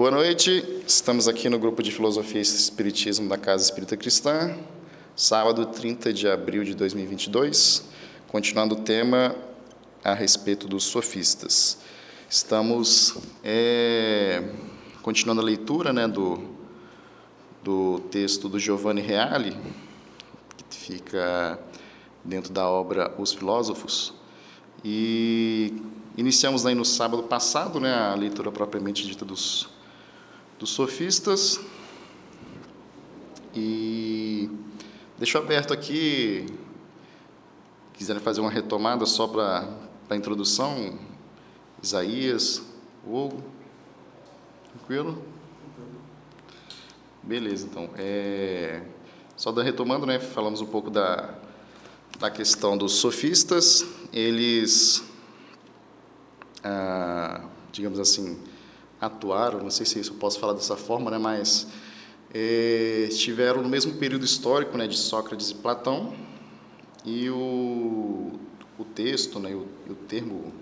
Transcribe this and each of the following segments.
Boa noite, estamos aqui no grupo de Filosofia e Espiritismo da Casa Espírita Cristã, sábado 30 de abril de 2022, continuando o tema a respeito dos sofistas. Estamos é, continuando a leitura né, do, do texto do Giovanni Reale, que fica dentro da obra Os Filósofos, e iniciamos aí no sábado passado né, a leitura propriamente dita dos, dos sofistas, e deixo aberto aqui, quiserem fazer uma retomada só para a introdução, Isaías, Hugo, tranquilo? Beleza, então. É, só da, retomando, né, falamos um pouco da, da questão dos sofistas. Eles, ah, digamos assim, atuaram, não sei se eu posso falar dessa forma, né, mas é, estiveram no mesmo período histórico né, de Sócrates e Platão. E o, o texto, né, o, o termo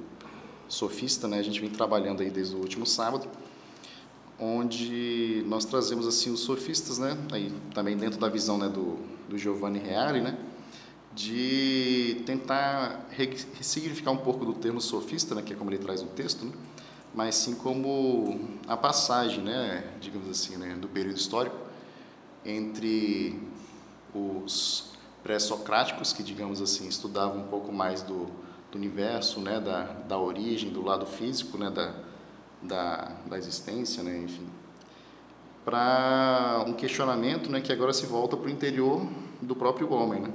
sofista, né, a gente vem trabalhando aí desde o último sábado onde nós trazemos assim os sofistas, né, aí também dentro da visão né, do, do Giovanni Reale, né, de tentar ressignificar um pouco do termo sofista, né, que é como ele traz no texto, né, mas sim como a passagem, né, digamos assim, né, do período histórico entre os pré-socráticos, que digamos assim estudavam um pouco mais do, do universo, né, da, da origem, do lado físico, né, da da, da existência, né, enfim, para um questionamento né, que agora se volta para o interior do próprio homem, né,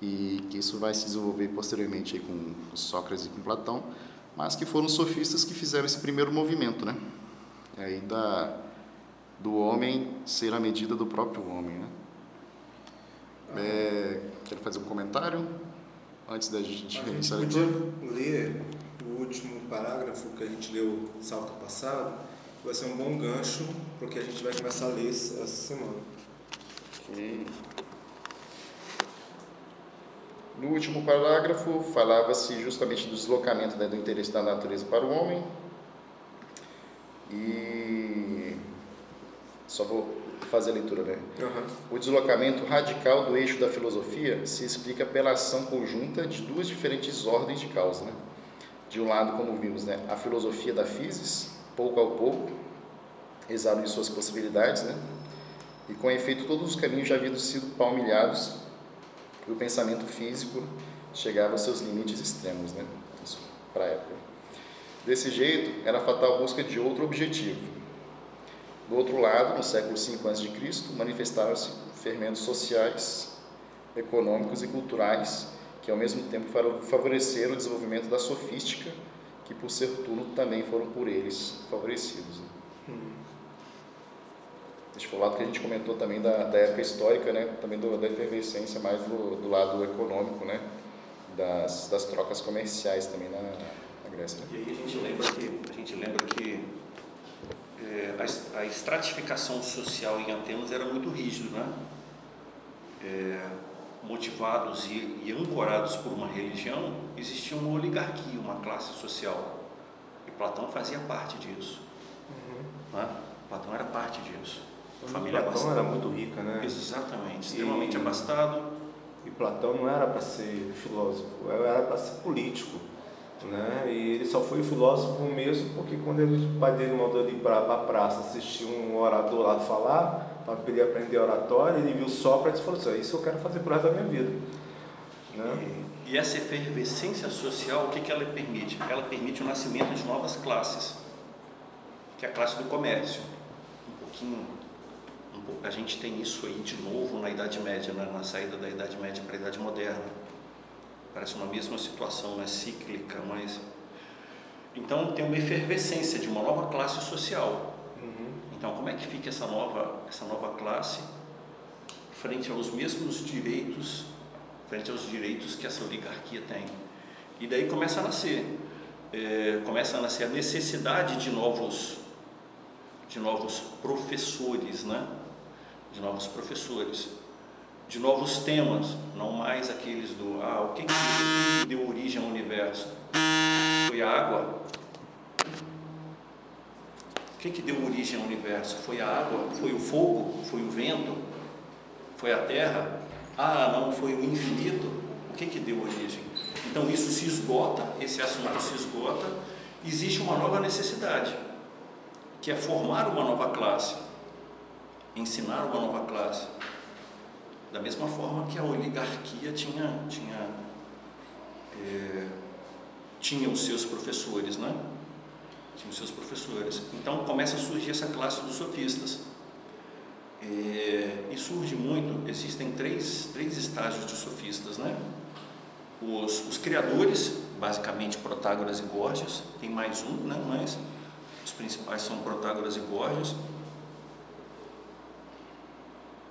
e que isso vai se desenvolver posteriormente aí com Sócrates e com Platão, mas que foram sofistas que fizeram esse primeiro movimento, né, aí da, do homem ser a medida do próprio homem, né. É, quero fazer um comentário antes da gente a leitura? ler último parágrafo que a gente leu salto passado, vai ser um bom gancho para o que a gente vai começar a ler essa semana. Okay. No último parágrafo, falava-se justamente do deslocamento né, do interesse da natureza para o homem. E só vou fazer a leitura, né? Uhum. O deslocamento radical do eixo da filosofia se explica pela ação conjunta de duas diferentes ordens de causa, né? de um lado, como vimos, né, a filosofia da physis, pouco a pouco, exala de suas possibilidades, né, e com efeito todos os caminhos já haviam sido palmilhados e o pensamento físico chegava aos seus limites extremos, né, para a época. Desse jeito, era fatal a busca de outro objetivo. Do outro lado, no século V a.C., manifestaram-se fermentos sociais, econômicos e culturais que ao mesmo tempo favoreceram o desenvolvimento da sofística, que por ser turno também foram por eles favorecidos. Né? Hum. Esse foi o lado que a gente comentou também da, da época histórica, né? também do, da efervescência mais do, do, lado econômico, né? das, das trocas comerciais também na, na Grécia. Né? E aí a gente lembra que, a gente lembra que é, a, a estratificação social em Atenas era muito rígida, né? É, motivados e, e ancorados por uma religião, existia uma oligarquia, uma classe social. E Platão fazia parte disso. Uhum. Né? Platão era parte disso. A família Platão abastada. era muito rica, né? Exatamente, extremamente e, abastado. E Platão não era para ser filósofo, era para ser político. Né? E ele só foi filósofo mesmo porque quando ele, o pai dele mandou ele ir para a praça assistir um orador lá falar, para ele aprender oratória, ele viu Sócrates e falou assim, isso eu quero fazer por resto da minha vida. Né? E, e, essa efervescência social, o que, que ela permite? Ela permite o nascimento de novas classes, que é a classe do comércio. Um pouquinho, a gente tem isso aí de novo na Idade Média, né? na saída da Idade Média para a Idade Moderna. Parece uma mesma situação, né? cíclica, mas... Então tem uma efervescência de uma nova classe social então, como é que fica essa nova, essa nova classe frente aos mesmos direitos, frente aos direitos que essa oligarquia tem? E daí começa a nascer, é, começa a nascer a necessidade de novos, de novos professores, né? De novos professores, de novos temas, não mais aqueles do ah, o que, que deu origem ao universo? Foi a água, O que, que deu origem ao universo? Foi a água? Foi o fogo? Foi o vento? Foi a terra? Ah, não, foi o infinito? O que, que deu origem? Então isso se esgota, esse assunto se esgota, existe uma nova necessidade, que é formar uma nova classe, ensinar uma nova classe. Da mesma forma que a oligarquia tinha, tinha, é, tinha os seus professores, né? Tinha os seus professores. Então começa a surgir essa classe dos sofistas. É, e surge muito, existem três, três estágios de sofistas, né? Os, os criadores, basicamente Protágoras e Gorgias, tem mais um, né? mas os principais são Protágoras e Gorgias.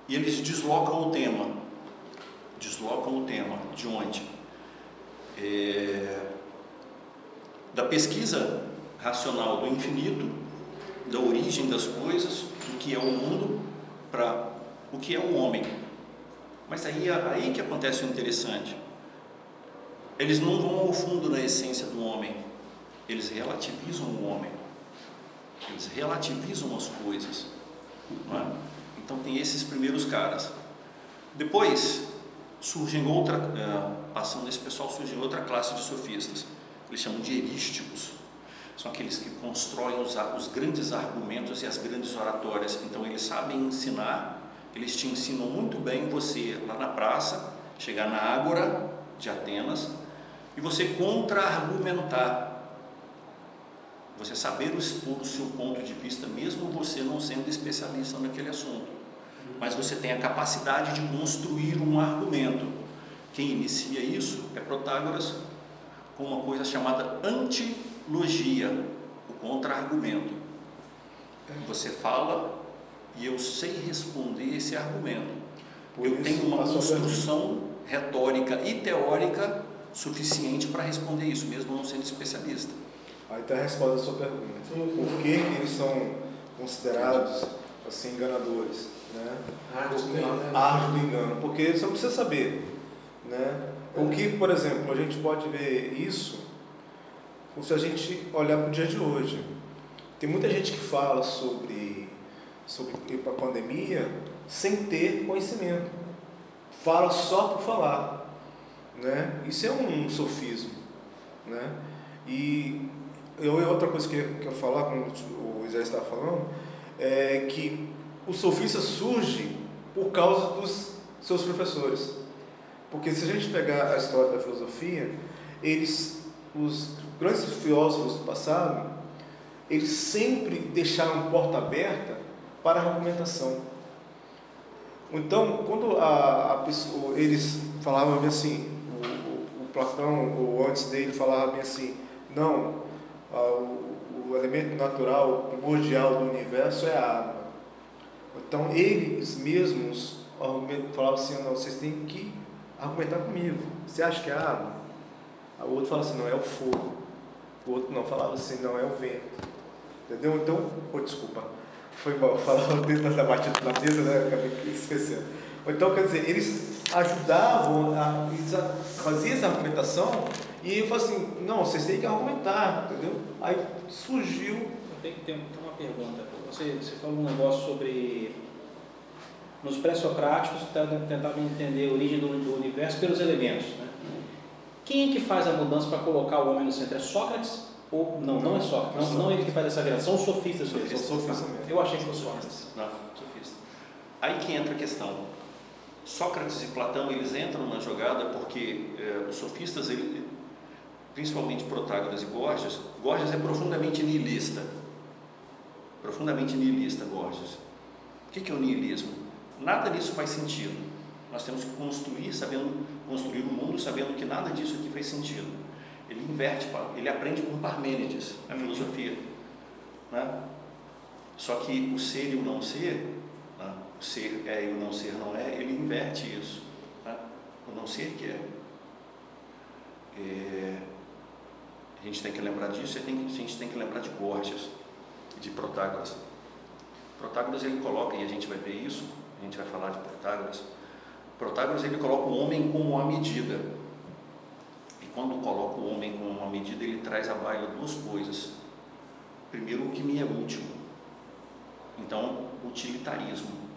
E eles deslocam o tema. Deslocam o tema. De onde? É, da pesquisa racional do infinito, da origem das coisas, do que é o mundo, para o que é o homem. Mas aí, aí que acontece o interessante. Eles não vão ao fundo na essência do homem, eles relativizam o homem, eles relativizam as coisas. É? Então tem esses primeiros caras. Depois surgem outra, é, passando esse pessoal, surge outra classe de sofistas. Eles chamam de erísticos. São aqueles que constroem os, os grandes argumentos e as grandes oratórias. Então eles sabem ensinar, eles te ensinam muito bem você lá na praça, chegar na Ágora de Atenas e você contra-argumentar. Você saber expor o seu ponto de vista, mesmo você não sendo especialista naquele assunto. Mas você tem a capacidade de construir um argumento. Quem inicia isso é Protágoras com uma coisa chamada antilogia, o contra-argumento. Você fala e eu sei responder esse argumento. eu tenho uma construção retórica e teórica suficiente para responder isso, mesmo não sendo especialista. Aí está a resposta à sua pergunta. Por que, que eles são considerados assim enganadores? Né? Arte do engano. Arte do engano. Porque você precisa saber. Né? O que, por exemplo, a gente pode ver isso se a gente olhar para o dia de hoje. Tem muita gente que fala sobre, sobre a pandemia sem ter conhecimento. Fala só por falar. Né? Isso é um sofismo. Né? E eu, outra coisa que, que eu falar, como o Isé está falando, é que o sofista surge por causa dos seus professores. Porque se a gente pegar a história da filosofia, eles, os grandes filósofos do passado, eles sempre deixaram porta aberta para a argumentação. Então, quando a, a eles falavam assim, Platão, ou antes dele, falava bem assim: não, o, o elemento natural, primordial do universo é a água. Então, eles mesmos falavam assim: não, vocês têm que argumentar comigo. Você acha que é a água? O outro falava assim: não, é o fogo. O outro não falava assim: não, é o vento. Entendeu? Então, oh, desculpa, foi mal, falava dentro da batida na mesa, né? Acabei esquecendo. Então, quer dizer, eles ajudavam, a, fazer essa argumentação e eu falei assim, não, vocês têm que argumentar, entendeu? Aí surgiu. Tem que ter uma pergunta. Você, você falou um negócio sobre. Nos pré-socráticos tentavam entender a origem do, do, universo pelos elementos. Né? Quem é que faz a mudança para colocar o homem no centro? É Sócrates? Ou não, não, não é Sócrates. Não, não é ele que faz essa viração, são sofistas. Sofistas, sofistas mesmo. Eu achei que fosse Sócrates. Não, sofista. Aí que entra a questão Sócrates e Platão eles entram na jogada porque é, os sofistas, ele, principalmente Protágoras e Gorgias, Gorgias é profundamente nihilista. Profundamente nihilista, Gorgias. O que é o nihilismo? Nada disso faz sentido. Nós temos que construir, sabendo construir o mundo, sabendo que nada disso aqui faz sentido. Ele inverte, ele aprende com Parmênides, a filosofia. Né? Só que o ser e o não ser o ser é e o não ser não é, ele inverte isso. Tá? O não ser que é. é. A gente tem que lembrar disso, a gente tem que lembrar de Gorgias e de Protágoras. Protágoras ele coloca, e a gente vai ver isso, a gente vai falar de Protágoras. Protágoras ele coloca o homem como uma medida. E quando coloca o homem como uma medida, ele traz à baila duas coisas. Primeiro, o que me é útil. Então, utilitarismo.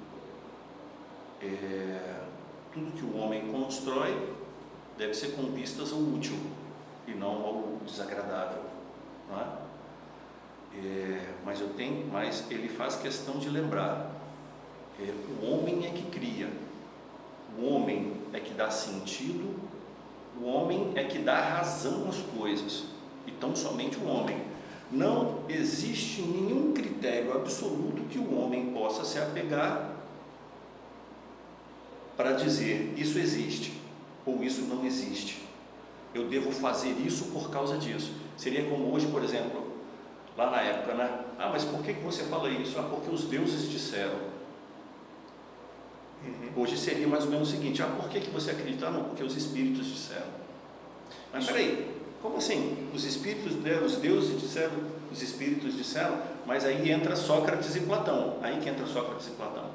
É, tudo que o homem constrói deve ser com vistas ao útil e não ao desagradável. Não é? É, mas eu tenho, mas ele faz questão de lembrar: o homem é que cria, o homem é que dá sentido, o homem é que dá razão às coisas, e tão somente o homem. Não existe nenhum critério absoluto que o homem possa se apegar para dizer isso existe ou isso não existe. Eu devo fazer isso por causa disso. Seria como hoje, por exemplo, lá na época, né? Ah, mas por que, você fala isso? Ah, porque os deuses disseram. Uhum. Hoje seria mais ou menos o seguinte: ah, por que, que você acredita? Ah, não, porque os espíritos disseram. Mas peraí, como assim? Os espíritos, né, os deuses disseram, os espíritos disseram, mas aí entra Sócrates e Platão. Aí que entra Sócrates e Platão.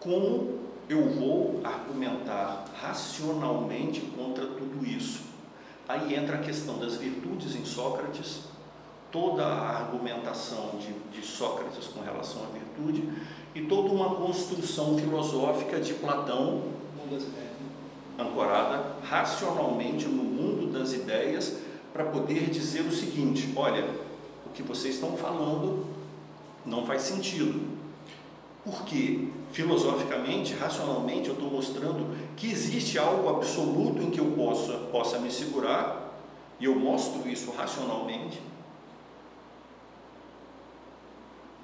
Como eu vou argumentar racionalmente contra tudo isso? Aí entra a questão das virtudes em Sócrates, toda a argumentação de, de Sócrates com relação à virtude e toda uma construção filosófica de Platão ancorada racionalmente no mundo das ideias para poder dizer o seguinte: olha, o que vocês estão falando não faz sentido. Porque filosoficamente, racionalmente, eu estou mostrando que existe algo absoluto em que eu possa, possa me segurar, e eu mostro isso racionalmente,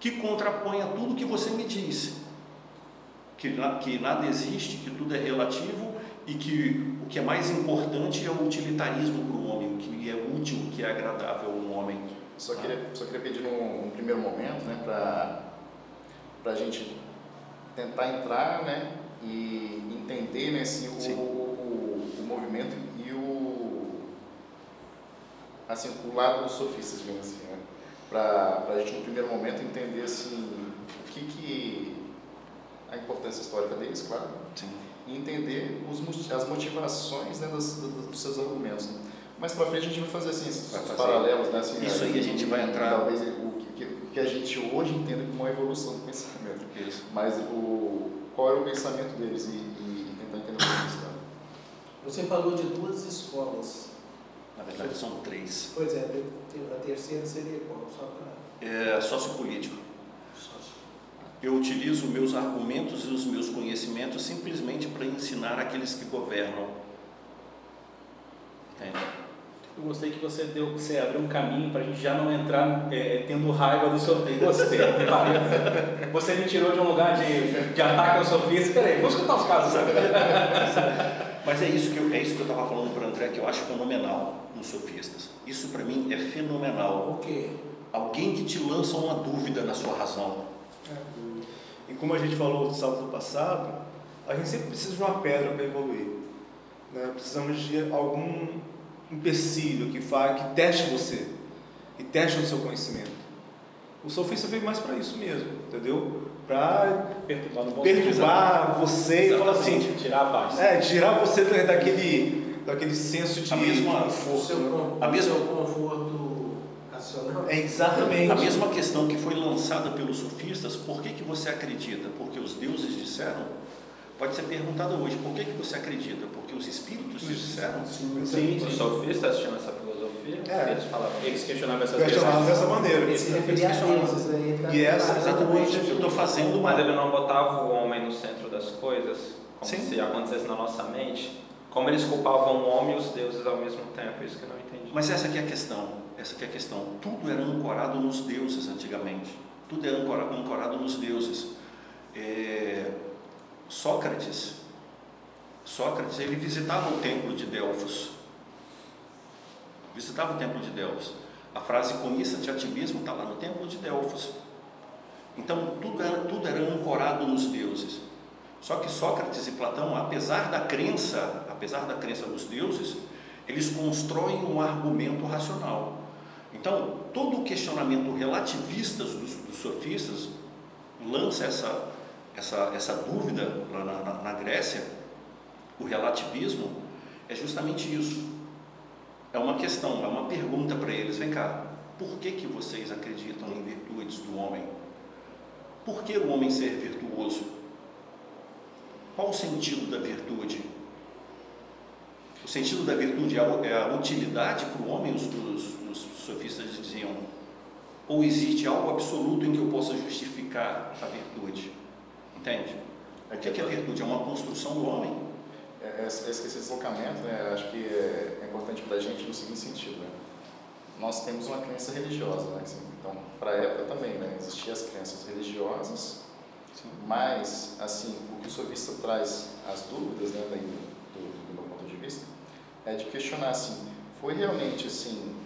que contrapõe a tudo que você me disse, que, que nada existe, que tudo é relativo e que o que é mais importante é o utilitarismo para o homem, o que é útil, o que é agradável ao homem. Só queria, só queria pedir num, primeiro momento, né, para a gente tentar entrar, né, e entender, né, assim, o, o, o, movimento e o, assim, o lado dos sofistas, digamos assim, né, para a gente no primeiro momento entender, assim, o que que a importância histórica deles, claro. Sim e entender os, as motivações né, dos, dos, seus argumentos. Né? Mais para frente a gente vai fazer assim, vai fazer. paralelos, né? Assim, Isso aí a gente vai entrar. Talvez o que, que a gente hoje entende como uma evolução do pensamento. Isso. Mas o, qual era o pensamento deles e, e tentar entender o isso. Você falou de duas escolas. Na verdade são três. Pois é, a terceira seria qual? Só para... É sociopolítico eu utilizo meus argumentos e os meus conhecimentos simplesmente para ensinar aqueles que governam. Entende? Eu gostei que você deu, você abriu um caminho para a gente já não entrar é, tendo raiva do sofista. Gostei. você me tirou de um lugar de, de ataque ao sofista. Peraí, vamos escutar os casos. Mas é isso que eu, é isso que eu estava falando para o André, que eu acho fenomenal nos sofistas. Isso para mim é fenomenal. O quê? Alguém que te lança uma dúvida na sua razão. E como a gente falou no sábado passado, a gente sempre precisa de uma pedra para evoluir. Né? Precisamos de algum empecilho que, faça, que teste você, que teste o seu conhecimento. O sofista veio mais para isso mesmo, entendeu? Para perturbar, perturbar você e falar assim, tirar a paz. É, tirar você daquele, daquele senso de, a mesma, conforto. a mesma conforto é exatamente. A mesma questão que foi lançada pelos sofistas, por que, que você acredita? Porque os deuses disseram? Pode ser perguntada hoje, por que, que você acredita? Porque os espíritos disseram? Sim, sim, sim. Os sofistas tinham essa filosofia? É. Eles falavam, eles questionavam essas questionavam dessa maneira. Eles se referiam a deuses. Né? E essa, exatamente, eu estou fazendo uma... Mas ele não botava o homem no centro das coisas, como sim. se acontecesse na nossa mente. Como eles culpavam o homem e os deuses ao mesmo tempo, isso que eu não entendi. Mas essa aqui é a questão. Essa é a questão. Tudo era ancorado nos deuses antigamente. Tudo era ancorado, ancorado nos deuses. É, Sócrates, Sócrates, ele visitava o templo de Delfos. Visitava o templo de Delfos. A frase conheça-te a ti mesmo está lá no templo de Delfos. Então tudo era, tudo era ancorado nos deuses. Só que Sócrates e Platão, apesar da crença, apesar da crença nos deuses, eles constroem um argumento racional. Então, todo o questionamento relativista dos, dos sofistas lança essa, essa, essa dúvida lá na, na, na Grécia, o relativismo é justamente isso. É uma questão, é uma pergunta para eles: vem cá, por que, que vocês acreditam em virtudes do homem? Por que o homem ser virtuoso? Qual o sentido da virtude? O sentido da virtude é a é utilidade para o homem, os, os, os sofistas diziam. Ou existe algo absoluto em que eu possa justificar a virtude? Entende? O que é, a virtude? É uma construção do homem. É, é, esse, esse deslocamento, né, acho que é, é importante para a gente no seguinte sentido. Né? Nós temos uma crença religiosa, né? Assim, então, para a época também, né? existiam as crenças religiosas, Sim. mas, assim, o que o sofista traz as dúvidas, né, daí, do, do, do meu ponto de vista, é de questionar, assim, foi realmente, assim,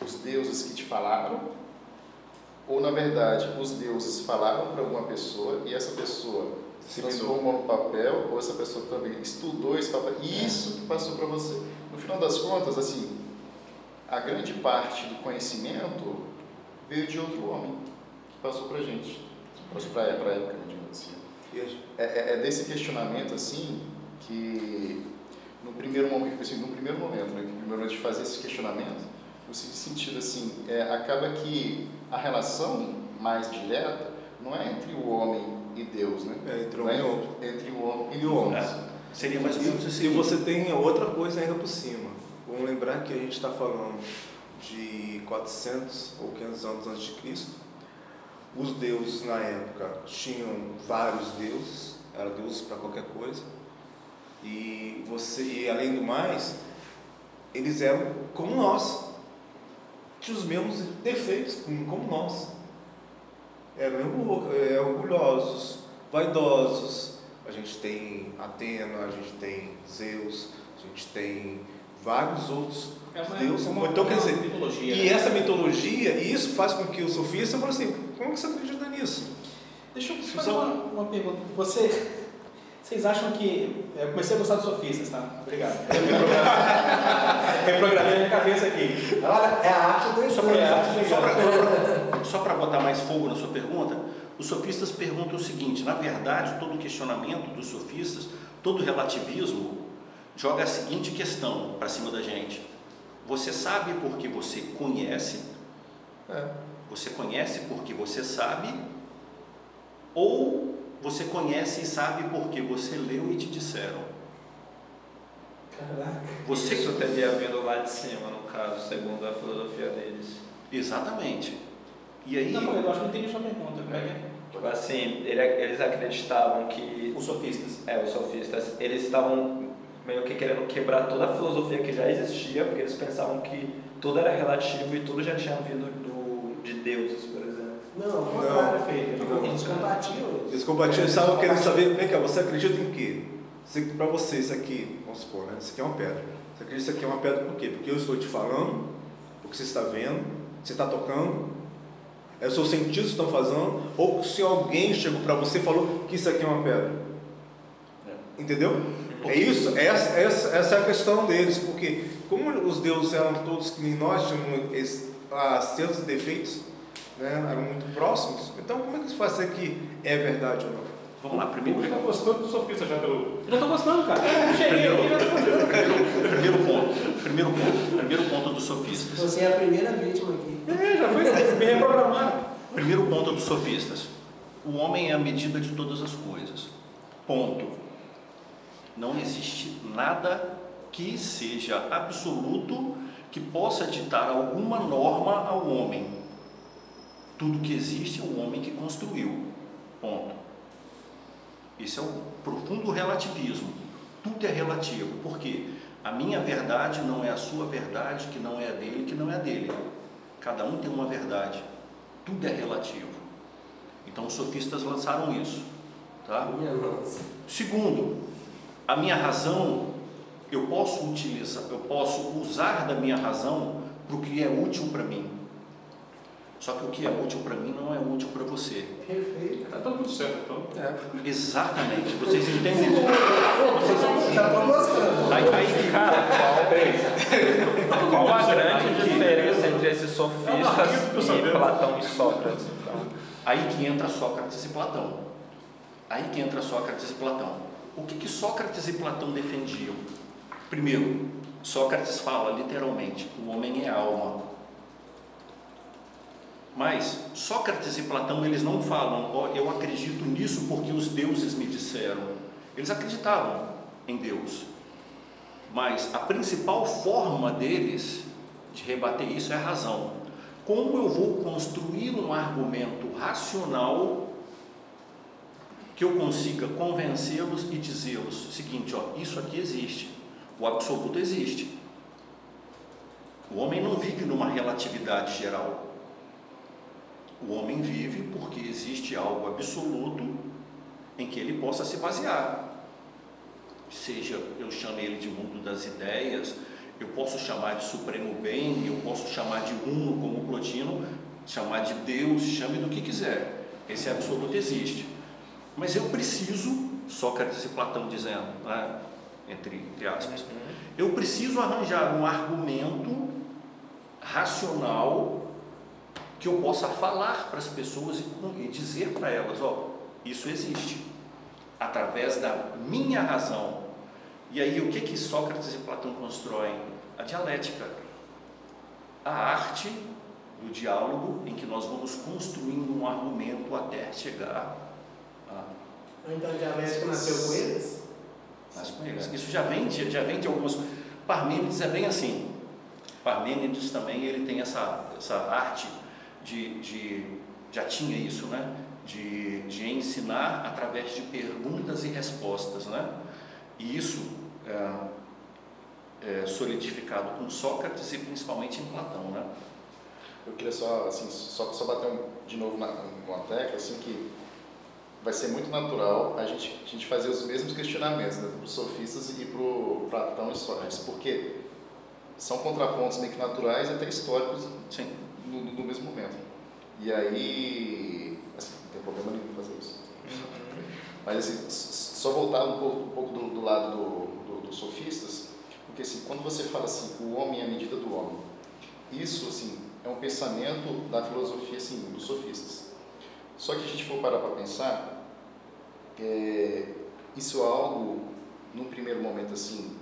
os deuses que te falaram ou na verdade os deuses falaram para alguma pessoa e essa pessoa se transformou no papel ou essa pessoa também estudou esse papel. E isso que passou para você. No final das contas, assim, a grande parte do conhecimento veio de outro homem que passou para a gente, passou para a época, né, digamos assim. É, é, é, desse questionamento assim que no primeiro momento, assim, no primeiro momento, né, que primeiro de fazer esse questionamento, no sentido assim, é, acaba que a relação mais direta não é entre o homem e Deus, né? É entre o homem, é entre o homem e o homem. É. Seria mais ou menos assim. E você tem outra coisa ainda por cima. Vamos lembrar que a gente está falando de 400 ou 500 anos antes de Cristo. Os deuses na época tinham vários deuses, eram deuses para qualquer coisa. E você, e além do mais, eles eram como nós tinha os mesmos defeitos, como nós. Eram é, orgulhosos, vaidosos. A gente tem Atena, a gente tem Zeus, a gente tem vários outros é uma, deuses. Uma, então, quer dizer, mitologia, e né? essa mitologia, e isso faz com que o sofista fale assim, como que você acredita nisso? Deixa eu fazer uma, uma pergunta. Você, vocês acham que. Eu comecei a gostar dos sofistas, tá? Obrigado. Reprogramei minha cabeça aqui. Olha, é a arte do. É, só para botar mais fogo na sua pergunta, os sofistas perguntam o seguinte: na verdade, todo questionamento dos sofistas, todo relativismo, joga a seguinte questão para cima da gente: você sabe porque você conhece? É. Você conhece porque você sabe? Ou você conhece e sabe porque você leu e te disseram. Caraca. Você... Isso teria vindo lá de cima, no caso, segundo a filosofia deles. Exatamente. E aí. Não, eu acho que não entendi sua pergunta. Como é que é? Tipo assim, eles acreditavam que. Os sofistas. É, os sofistas. Eles estavam meio que querendo quebrar toda a filosofia que já existia, porque eles pensavam que tudo era relativo e tudo já tinha vindo do, de deuses. Não, ao contrário, feito. Eles combatiam. Eles combatiam, eles estavam querendo saber, vem cá, você acredita em quê? Para você, isso aqui, vamos supor, né? Isso aqui é uma pedra. Você acredita que isso aqui é uma pedra por quê? Porque eu estou te falando, porque você está vendo, você está tocando, é os seus sentidos estão fazendo, ou se alguém chegou para você e falou que isso aqui é uma pedra. É. Entendeu? É isso, essa, essa, essa é a questão deles, porque como os deuses eram todos que nós tínhamos ah, certos defeitos, né, eram muito próximos. Então, como é que se faz ser que é verdade ou não? Vamos lá, primeiro. Você está gostando do sofista já pelo. Já estou gostando, cara. É, cheguei aqui, já estou gostando. Primeiro ponto. Primeiro ponto. Primeiro ponto dos sofistas. Você é a primeira vítima aqui. É, já foi bem reprogramado. Primeiro ponto dos sofistas. O homem é a medida de todas as coisas. Ponto. Não existe nada que seja absoluto que possa ditar alguma norma ao homem. Tudo que existe é o homem que construiu. Ponto. Esse é o profundo relativismo. Tudo é relativo. Por quê? A minha verdade não é a sua verdade, que não é a dele, que não é a dele. Cada um tem uma verdade. Tudo é relativo. Então os sofistas lançaram isso. Tá? Segundo, a minha razão, eu posso utilizar, eu posso usar da minha razão para o que é útil para mim. Só que o que é útil para mim não é útil para você. Perfeito. Está tudo certo, então. É. Exatamente. Vocês entendem isso? Vocês Já estou gostando. Aí, aí, cara, qual, qual a grande diferença entre esses sofistas e Platão e Sócrates? Então? Aí que entra Sócrates e Platão. Aí que entra Sócrates e Platão. O que, que Sócrates e Platão defendiam? Primeiro, Sócrates fala literalmente: o homem é alma Mas Sócrates e Platão eles não falam, oh, eu acredito nisso porque os deuses me disseram. Eles acreditavam em Deus. Mas a principal forma deles de rebater isso é a razão. Como eu vou construir um argumento racional que eu consiga convencê-los e dizê-los seguinte, ó, isso aqui existe, o absoluto existe. O homem não vive numa relatividade geral. O homem vive porque existe algo absoluto em que ele possa se basear. Seja eu chame ele de mundo das ideias, eu posso chamar de supremo bem, eu posso chamar de uno como Plotino, chamar de Deus, chame do que quiser. Esse absoluto existe. Mas eu preciso, Sócrates e Platão dizendo, né, entre, entre aspas, uhum. eu preciso arranjar um argumento racional que eu possa falar para as pessoas e, dizer para elas, ó, isso existe, através da minha razão. E aí o que que Sócrates e Platão constroem? A dialética, a arte do diálogo em que nós vamos construindo um argumento até chegar a... Então a dialética nasceu com eles? Nasceu com eles. Isso já vem, já vem de algumas... Parmênides é bem assim. Parmênides também ele tem essa, essa arte de, de, já tinha isso, né? De, de ensinar através de perguntas e respostas, né? E isso é, é solidificado com Sócrates e principalmente em Platão, né? Eu queria só, assim, só, só bater um, de novo na, uma tecla, assim, que vai ser muito natural a gente, a gente fazer os mesmos questionamentos né, para os sofistas e para o Platão e Sócrates, porque são contrapontos meio que naturais e até históricos Sim. No, no, mesmo momento. E aí, assim, não tem problema nenhum fazer isso. Mas assim, só voltar um pouco, um pouco do, do lado do, do, dos sofistas, porque assim, quando você fala assim, o homem é a medida do homem, isso assim, é um pensamento da filosofia assim, dos sofistas. Só que a gente for parar para pensar, é, isso é algo, num primeiro momento assim,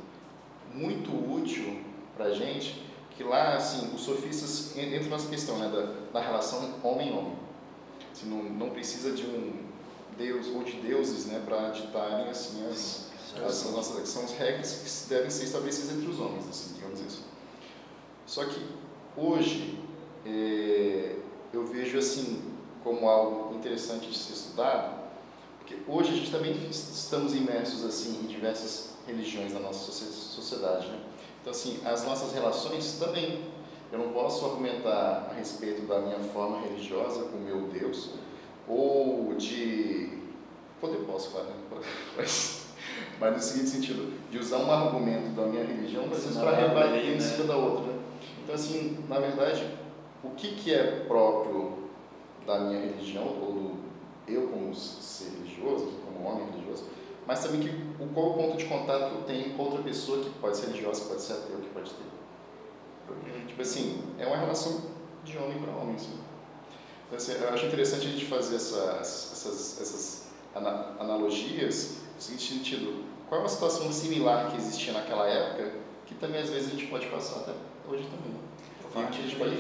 muito útil para a gente, que lá, assim, os sofistas entram nessa questão né, da, da relação homem-homem. Assim, não, não precisa de um deus ou de deuses né, para ditarem assim, as, as, as nossas são as regras que devem ser estabelecidas entre os homens, assim, digamos isso. Só que hoje é, eu vejo assim como algo interessante de ser estudado, porque hoje a gente também estamos imersos assim em diversas religiões na nossa sociedade, né? Então, assim, as nossas relações também. Eu não posso argumentar a respeito da minha forma religiosa com o meu Deus, ou de. Poder posso, claro, né? mas, mas no seguinte sentido, de usar um argumento da minha religião, às vezes, para rebater em né? cima da outra. Então, assim, na verdade, o que, que é próprio da minha religião, ou do eu como ser religioso, como homem religioso, mas também que, o, qual o ponto de contato tenho com outra pessoa que pode ser religiosa, que pode ser ateu, que pode ter. Porque, tipo assim, é uma relação de homem para homem. Assim. Então, assim, eu acho interessante a gente fazer essas, essas, essas analogias no seguinte sentido, qual é uma situação similar que existia naquela época que também às vezes a gente pode passar até hoje também. O fanatismo gente pode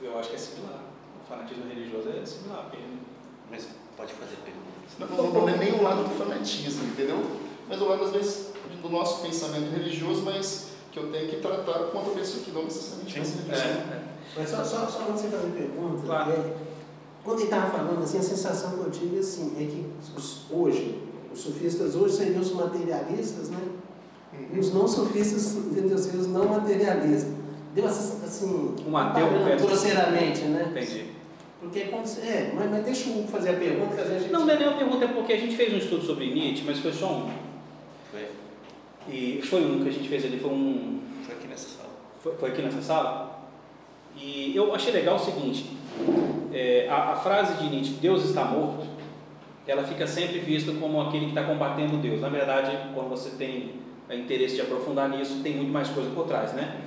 eu acho que é similar. O fanatismo religioso é similar. Mas pode fazer pergunta. Não, não, é nem o lado do fanatismo, entendeu? Mas o lado, às vezes, do nosso pensamento religioso, mas que eu tenho que tratar com outra pessoa que não necessariamente pensa religioso. É, é. Mas só, só, só você fazer pergunta, claro. é, quando ele estava falando, assim, a sensação que eu tive assim, é que os, hoje, os sofistas hoje seriam os materialistas, né? E os não sofistas seriam os não materialistas. Deu assim, um ateu grosseiramente, né? Entendi. Porque é, é mas, mas deixa eu fazer a pergunta que às vezes a gente... Não, não é nem uma pergunta, é porque a gente fez um estudo sobre Nietzsche, mas foi só um. Foi. E foi um que a gente fez ali, foi um... Foi aqui nessa sala. Foi, foi aqui nessa sala? E eu achei legal o seguinte, é, a, a, frase de Nietzsche, Deus está morto, ela fica sempre vista como aquele que está combatendo Deus. Na verdade, quando você tem interesse de aprofundar nisso, tem muito mais coisa por trás, né?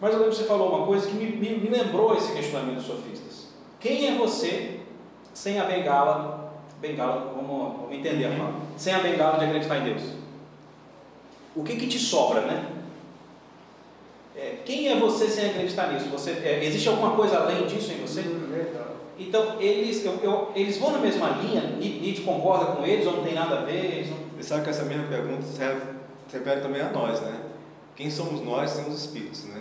Mas eu lembro que você falou uma coisa que me, me, me lembrou esse questionamento sofista. Quem é você sem a bengala, bengala, vamos, vamos entender a fala, sem a bengala de acreditar em Deus? O que, que te sobra, né? é, quem é você sem acreditar nisso? Você, é, existe alguma coisa além disso em você? Então, eles, eu, eu, eles vão na mesma linha? Nietzsche concorda com eles ou não tem nada a ver? Não... Sabe que essa mesma pergunta serve, serve também a nós, né? Quem somos nós sem os espíritos, né?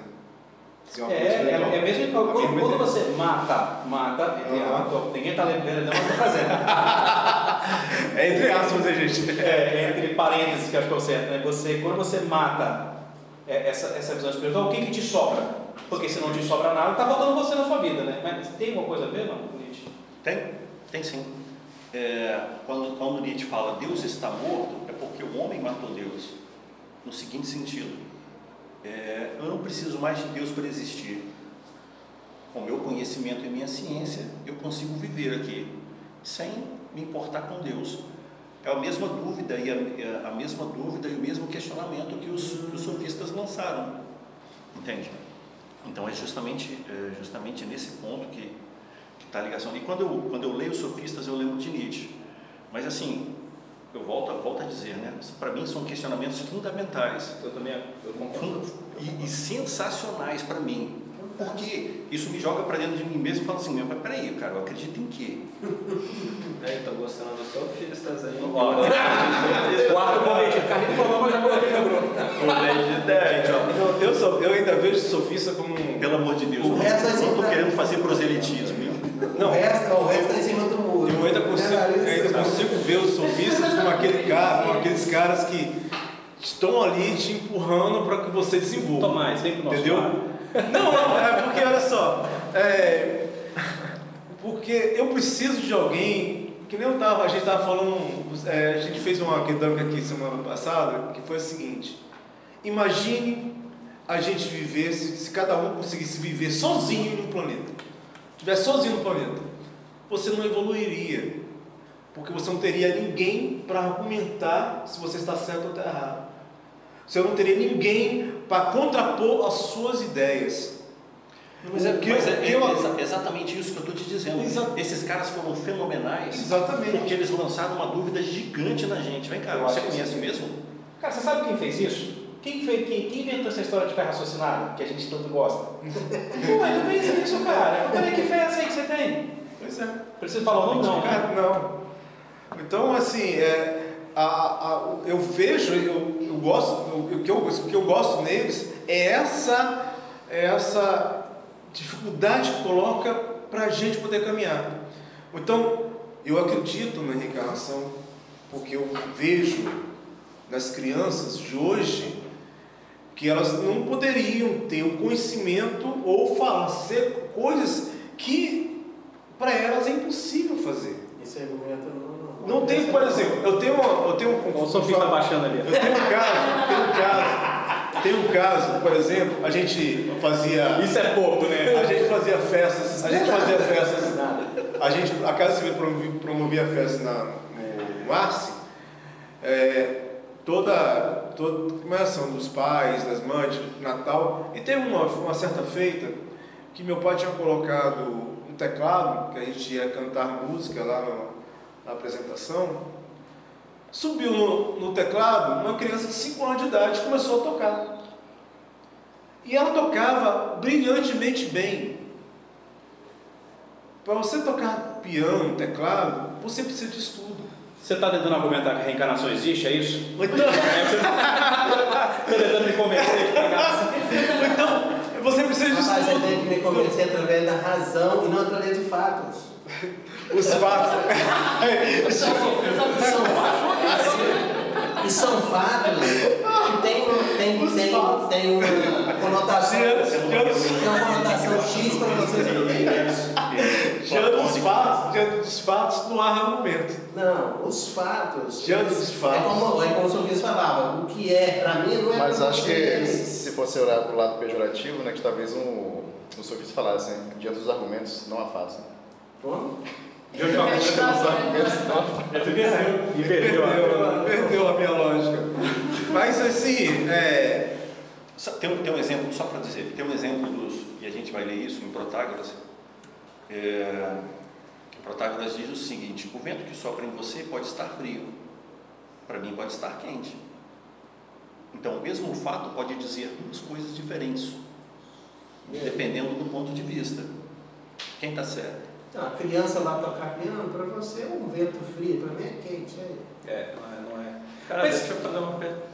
É, é, é, mesmo quando, quando, você mata, mata, uhum. ninguém está lembrando, não está fazendo. é entre aspas, né, gente? É, entre parênteses que acho que é o certo, né? Você, quando você mata é, essa, essa visão espiritual, o que, que te sobra? Porque se não te sobra nada, está faltando você na sua vida, né? Mas tem alguma coisa a ver, Nietzsche? Tem, tem sim. É, quando, quando Nietzsche fala Deus está morto, é porque o homem matou Deus. No seguinte sentido, é, eu não preciso mais de Deus para existir. Com meu conhecimento e minha ciência, eu consigo viver aqui sem me importar com Deus. É a mesma dúvida e a, a mesma dúvida e o mesmo questionamento que os, os sofistas lançaram, entende? Então é justamente é justamente nesse ponto que está a ligação. E quando eu quando eu leio os sofistas eu lembro de Nietzsche, mas assim volto, volto a dizer, né? Para mim são questionamentos fundamentais. Eu também eu concordo. E, e sensacionais para mim. Porque isso me joga para dentro de mim mesmo e fala assim, mas peraí, cara, eu acredito em quê? É, estou gostando dos sofistas aí. Quarto convite, Carlinhos falou, mas já coloquei no grupo. de ideia. Eu, eu, eu ainda vejo sofista como um... Pelo amor de Deus, o não estou querendo fazer proselitismo. Não, o resto, o resto está em cima do muro. Eu ainda consigo, ainda consigo ver os sofistas como aquele cara, como aqueles caras que estão ali te empurrando para que você desenvolva. Tomás, vem nosso Entendeu? Não, não, é porque olha só, é, porque eu preciso de alguém, que nem eu tava, a gente estava falando, é, a gente fez uma dinâmica aqui semana passada, que foi a seguinte, imagine a gente vivesse, se cada um conseguisse viver sozinho um planeta, estivesse sozinho no planeta, você não evoluiria, porque você não teria ninguém para argumentar se você está certo ou está errado. Você não teria ninguém para contrapor as suas ideias. Mas é, que, mas é, é eu, exatamente isso que eu estou te dizendo. Exa Esses caras foram fenomenais. Exatamente. Porque eles lançaram uma dúvida gigante na gente. Vem cá, você conhece mesmo? Cara, você sabe quem fez isso? Quem, fez, quem, quem inventou essa história de fé raciocinada, que a gente tanto gosta? Pô, ele fez isso, cara. Olha que fé é essa aí que você tem. Pois é. Precisa falar o nome? Não, cara. Não. Então, assim, é, a, a, eu vejo, eu, eu gosto, o, que eu, que eu gosto neles é essa, é essa dificuldade que coloca para a gente poder caminhar. Então, eu acredito na reencarnação, porque eu vejo nas crianças de hoje que elas não poderiam ter o conhecimento ou fazer coisas que para elas é impossível fazer. Esse argumento não não tem, por exemplo, eu tenho, eu tenho um. O Sofia está baixando ali. Eu tenho um caso, tenho um caso, tem um caso, por exemplo, a gente fazia. Isso é pouco, né? A gente fazia festas, a gente fazia festas. A gente, a Casa Civil promovia, promovia festa na, no Arce, é, toda, toda comemoração dos pais, das mães, de Natal. E teve uma, uma certa feita que meu pai tinha colocado um teclado, que a gente ia cantar música lá no na apresentação, subiu no, no teclado uma criança de 5 anos de idade começou a tocar. E ela tocava brilhantemente bem. Para você tocar piano, teclado, você precisa de estudo. Você está tentando argumentar que a reencarnação existe, é isso? Então, Estou tentando me convencer de reencarnação. Então, você precisa de estudo. Mas você tem que me convencer através da razão e não através de fatos os fatos. são, são fatos. E são fatos que tem, tem, tem, tem uma conotação. Tem uma conotação X para vocês entenderem. Diante dos fatos, diante dos fatos não há argumento. Não, os fatos. Diante dos fatos. É como, é como o Sofia falava, o que é para mim não é Mas acho que se fosse olhar para o lado pejorativo, né, que talvez um, um sofista falasse, assim, diante dos argumentos não há fatos. Né? Como? Eu já perdeu, perdeu a minha lógica. Mas assim, é... tem, tem um exemplo, só para dizer, tem um exemplo dos, e a gente vai ler isso em Protágoras. É, Protágoras diz o seguinte: o vento que sopra em você pode estar frio, para mim pode estar quente. Então, o mesmo fato pode dizer duas coisas diferentes dependendo do ponto de vista. Quem está certo? Então, a criança lá tocar piano, para você é um vento frio, para mim é quente. É, é não é. Não é. Cara, Mas, deixa eu fazer uma pergunta.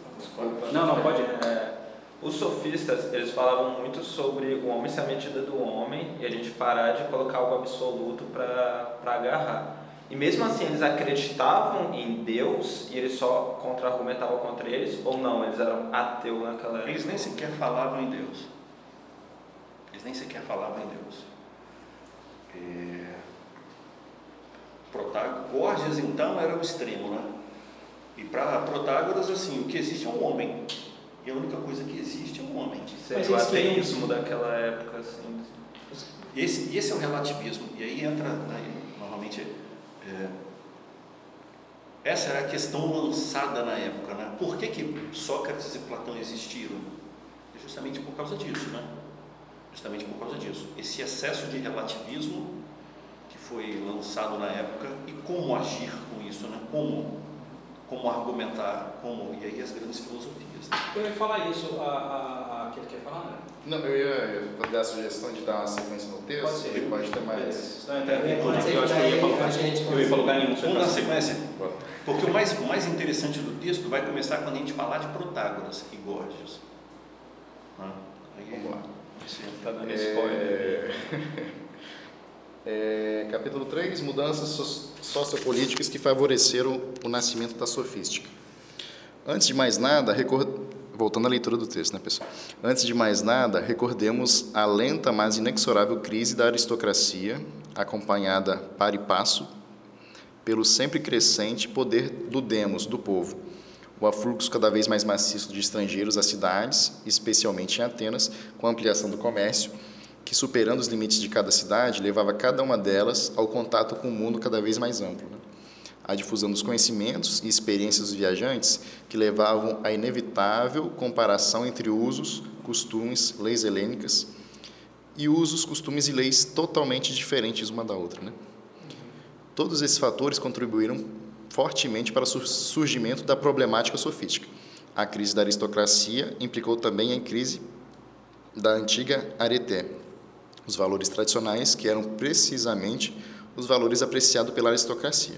Não, não, pode. É, os sofistas, eles falavam muito sobre o homem ser a medida do homem e a gente parar de colocar algo absoluto para agarrar. E mesmo assim, eles acreditavam em Deus e eles só contra-argumentavam contra eles, ou não, eles eram ateus naquela época? Eles nem sequer falavam em Deus. Eles nem sequer falavam em Deus. É... Protágoras, então, era o extremo, né? E para Protágoras, assim, o que existe é um homem. E a única coisa que existe é um homem. Seria o ateísmo daquela época, assim. Esse, esse é o relativismo. E aí entra, né, normalmente, é, essa era a questão lançada na época. Né? Por que, que Sócrates e Platão existiram? É justamente por causa disso. Né? Justamente por causa disso. Esse excesso de relativismo que foi lançado na época e como agir com isso, né? como, como argumentar, como, e aí as grandes filosofias. Né? Eu ia falar isso, a, a, a, que ele quer falar, né? Não, eu ia, dar a sugestão de dar uma sequência no texto, pode ser. pode ter mais. Não, então, eu acho que eu ia para lugar, eu ia para lugar nenhum. Vamos dar sequência? Porque o mais, o mais interessante do texto vai começar quando a gente falar de Protágoras e Gorgias. Ah, aí, Vamos lá. Está dando é... spoiler. É, capítulo 3, mudanças sociopolíticas que favoreceram o nascimento da sofística. Antes de mais nada, record... voltando à leitura do texto, né, pessoal? Antes de mais nada, recordemos a lenta, mas inexorável crise da aristocracia, acompanhada para e passo pelo sempre crescente poder do demos, do povo, o afluxo cada vez mais maciço de estrangeiros às cidades, especialmente em Atenas, com a ampliação do comércio, que, superando os limites de cada cidade, levava cada uma delas ao contato com um mundo cada vez mais amplo. Né? A difusão dos conhecimentos e experiências dos viajantes, que levavam à inevitável comparação entre usos, costumes, leis helênicas e usos, costumes e leis totalmente diferentes uma da outra. Né? Todos esses fatores contribuíram fortemente para o surgimento da problemática sofística. A crise da aristocracia implicou também a crise da antiga areté, os valores tradicionais, que eram precisamente os valores apreciados pela aristocracia.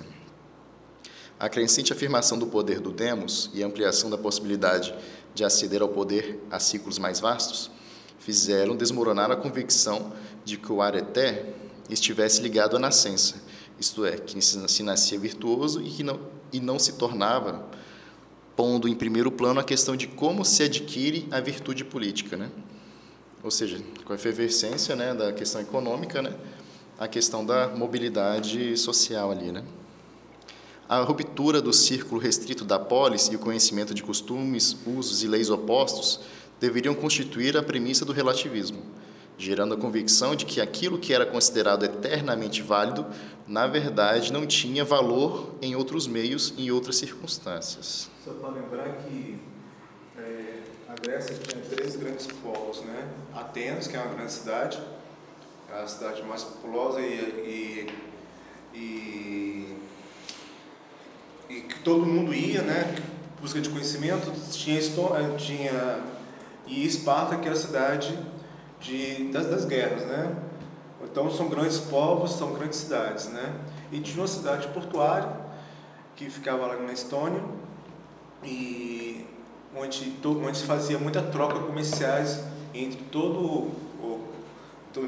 A crescente afirmação do poder do demos e a ampliação da possibilidade de aceder ao poder a ciclos mais vastos fizeram desmoronar a convicção de que o areté estivesse ligado à nascença, isto é, que se nascia virtuoso e que não, e não se tornava, pondo em primeiro plano a questão de como se adquire a virtude política, né? ou seja, com a efervescência né, da questão econômica, né, a questão da mobilidade social ali. Né. A ruptura do círculo restrito da polis e o conhecimento de costumes, usos e leis opostos deveriam constituir a premissa do relativismo, gerando a convicção de que aquilo que era considerado eternamente válido, na verdade, não tinha valor em outros meios em outras circunstâncias. Só para lembrar que Grécia tinha três grandes polos, né? Atenas, que é uma grande cidade, é a cidade mais populosa e, e, e, e que todo mundo ia, né? Busca de conhecimento, tinha, eh, tinha e Esparta, que é a cidade de, das, das guerras, né? Então são grandes povos, são grandes cidades, né? E tinha uma cidade portuária que ficava lá na Estônia e onde, onde se fazia muita troca comerciais entre todo o,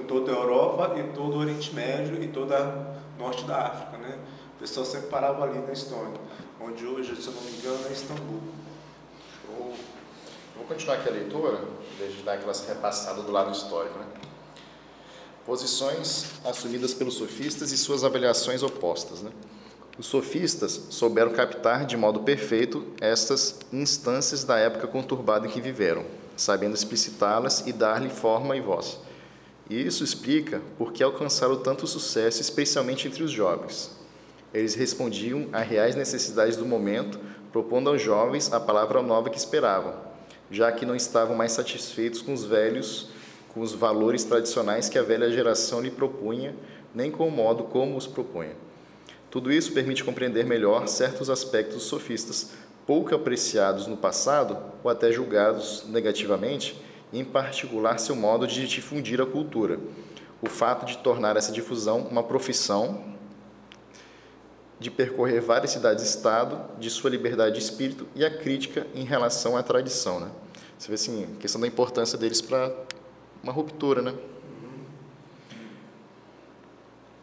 toda a Europa e todo o Oriente Médio e toda a norte da África, né? O pessoal sempre parava ali na Estônia, onde hoje, se eu não me engano, é Istambul. Vou continuar aqui a leitura, desde dar aquela repassada do lado histórico, né? Posições assumidas pelos sofistas e suas avaliações opostas, né? Os sofistas souberam captar de modo perfeito estas instâncias da época conturbada em que viveram, sabendo explicitá-las e dar-lhe forma e voz. E isso explica por que alcançaram tanto sucesso, especialmente entre os jovens. Eles respondiam a reais necessidades do momento, propondo aos jovens a palavra nova que esperavam, já que não estavam mais satisfeitos com os velhos, com os valores tradicionais que a velha geração lhe propunha, nem com o modo como os propunha. Tudo isso permite compreender melhor certos aspectos sofistas pouco apreciados no passado ou até julgados negativamente em particular seu modo de difundir a cultura, o fato de tornar essa difusão uma profissão, de percorrer várias cidades-estado, de sua liberdade de espírito e a crítica em relação à tradição. Né? Você vê assim, a questão da importância deles para uma ruptura. Né?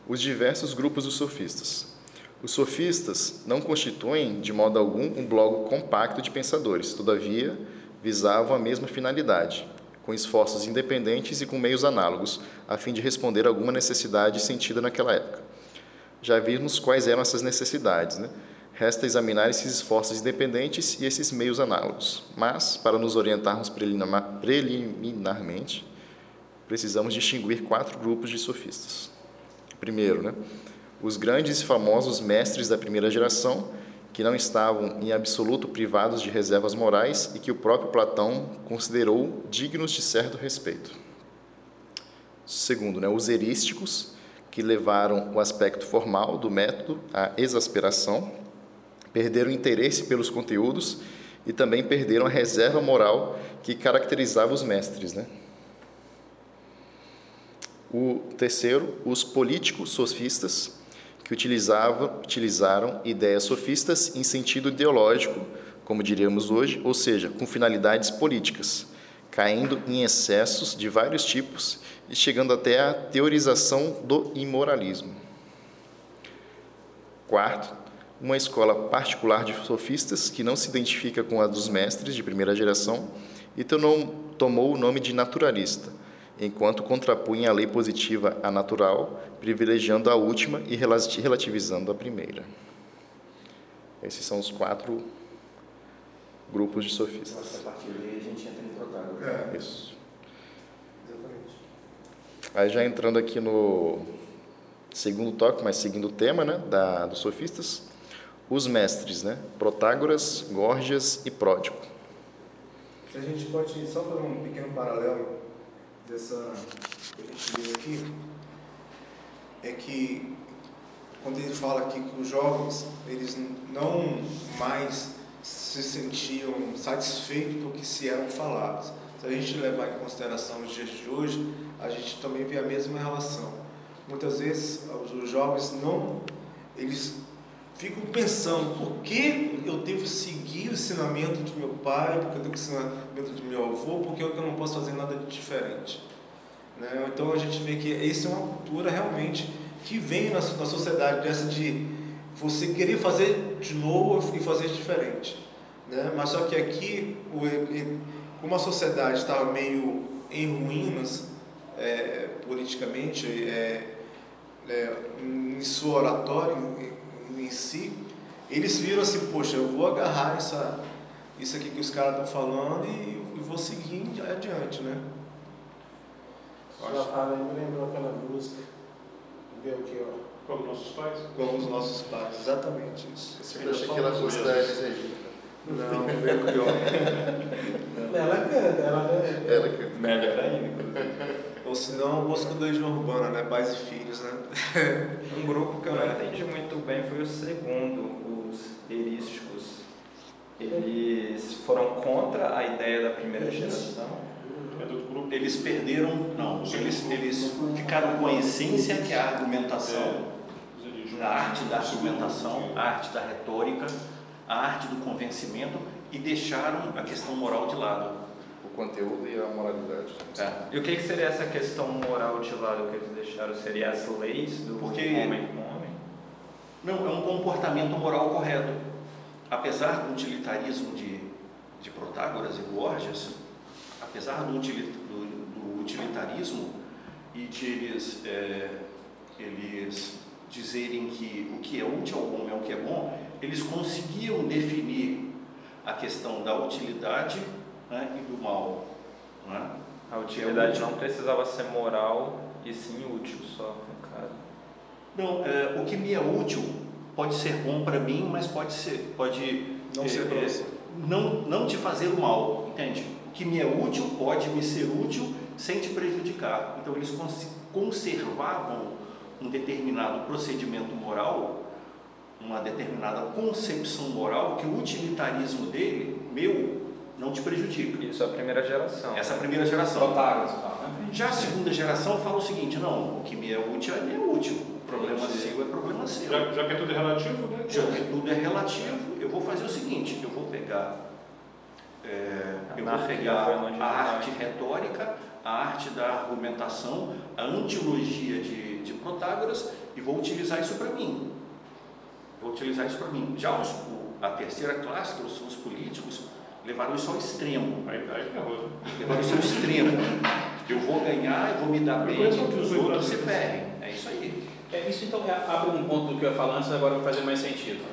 Os diversos grupos dos sofistas. Os sofistas não constituem, de modo algum, um bloco compacto de pensadores, todavia, visavam a mesma finalidade, com esforços independentes e com meios análogos, a fim de responder a alguma necessidade sentida naquela época. Já vimos quais eram essas necessidades, né? Resta examinar esses esforços independentes e esses meios análogos. Mas, para nos orientarmos preliminarmente, precisamos distinguir quatro grupos de sofistas. Primeiro, né, os grandes e famosos mestres da primeira geração, que não estavam em absoluto privados de reservas morais e que o próprio Platão considerou dignos de certo respeito. Segundo, né, os erísticos, que levaram o aspecto formal do método à exasperação, perderam interesse pelos conteúdos e também perderam a reserva moral que caracterizava os mestres. Né? O terceiro, os políticos sofistas, que utilizavam, utilizaram ideias sofistas em sentido ideológico, como diríamos hoje, ou seja, com finalidades políticas, caindo em excessos de vários tipos e chegando até a teorização do imoralismo. Quarto, uma escola particular de sofistas que não se identifica com a dos mestres de primeira geração e tomou o nome de naturalista enquanto contrapunha a lei positiva à natural, privilegiando a última e relativizando a primeira. Esses são os quatro grupos de sofistas. Nossa, a partir daí a gente entra em Protágoras. É. Isso. Aí já entrando aqui no segundo toque, mas seguindo o tema né, da, dos sofistas, os mestres, né, Protágoras, Górgias e Pródico. Se a gente pode só fazer um pequeno paralelo dessa que a gente viu aqui é que quando ele fala aqui que os jovens eles não mais se sentiam satisfeitos com o que se eram falados. Se a gente levar em consideração os dias de hoje, a gente também vê a mesma relação. Muitas vezes os jovens não eles ficam pensando por que eu devo seguir o ensinamento de meu pai, porque eu devo seguir o ensinamento de meu avô, porque eu não posso fazer nada de diferente. Né? Então a gente vê que essa é uma cultura realmente que vem na, na sociedade dessa de você querer fazer de novo e fazer diferente. Né? Mas só que aqui, como a sociedade estava meio em ruínas é, politicamente, é, é, em sua oratória, em si, eles viram assim, poxa, eu vou agarrar essa, isso aqui que os caras estão falando e, e, vou seguir adiante, né? Sua fala aí me lembrou aquela música, vê o que, ó. Como nossos pais? Como os nossos pais, exatamente isso. Eu achei que ela fosse da aí. Não, veio pior. ela canta, ela é. Ela canta. Melhor ainda. Ou se não, a música do Legião Urbana, né? Pais e filhos, né? um grupo que eu não entendi muito bem foi o segundo, os erísticos. Eles foram contra a ideia da primeira geração. Eles perderam, não, eles, eles ficaram com a essência que é a argumentação, a arte da argumentação, a arte da retórica, a arte do convencimento e deixaram a questão moral de lado conteúdo e a moralidade. É. E o que, que, seria essa questão moral de lado que eles deixaram? Seria as leis do Porque, homem com homem? Não, é um comportamento moral correto. Apesar do utilitarismo de, de Protágoras e Gorgias, apesar do, do, do utilitarismo e de eles, é, eles dizerem que o que é útil ao homem é o que é bom, eles conseguiam definir a questão da utilidade né, e do mal. Né? A utilidade é não precisava ser moral e sim útil só, no caso. Não, é, o que me é útil pode ser bom para mim, mas pode ser, pode não é, ser é, não, não te fazer o mal, entende? O que me é útil pode me ser útil sem te prejudicar. Então eles conservavam um determinado procedimento moral, uma determinada concepção moral que o utilitarismo dele, meu, não te prejudica. Isso é a primeira geração. Essa é a primeira geração. Protágoras né? Já a segunda geração fala o seguinte, não, o que me é útil é é útil. O problema seu é problema seu. Já, já que é tudo relativo, né? Já que tudo é relativo, eu vou fazer o seguinte, eu vou pegar é, eu vou pegar a arte retórica, a arte da argumentação, a antilogia de, de Protágoras e vou utilizar isso para mim. Vou utilizar isso para mim. Já os, a terceira classe, que são os políticos, levaram isso ao extremo. Aí, aí levaram isso ao extremo. Eu vou ganhar, eu vou me dar bem, que os outros se ferrem. É isso aí. É, isso então abre um ponto do que eu ia falar antes, agora vai fazer mais sentido.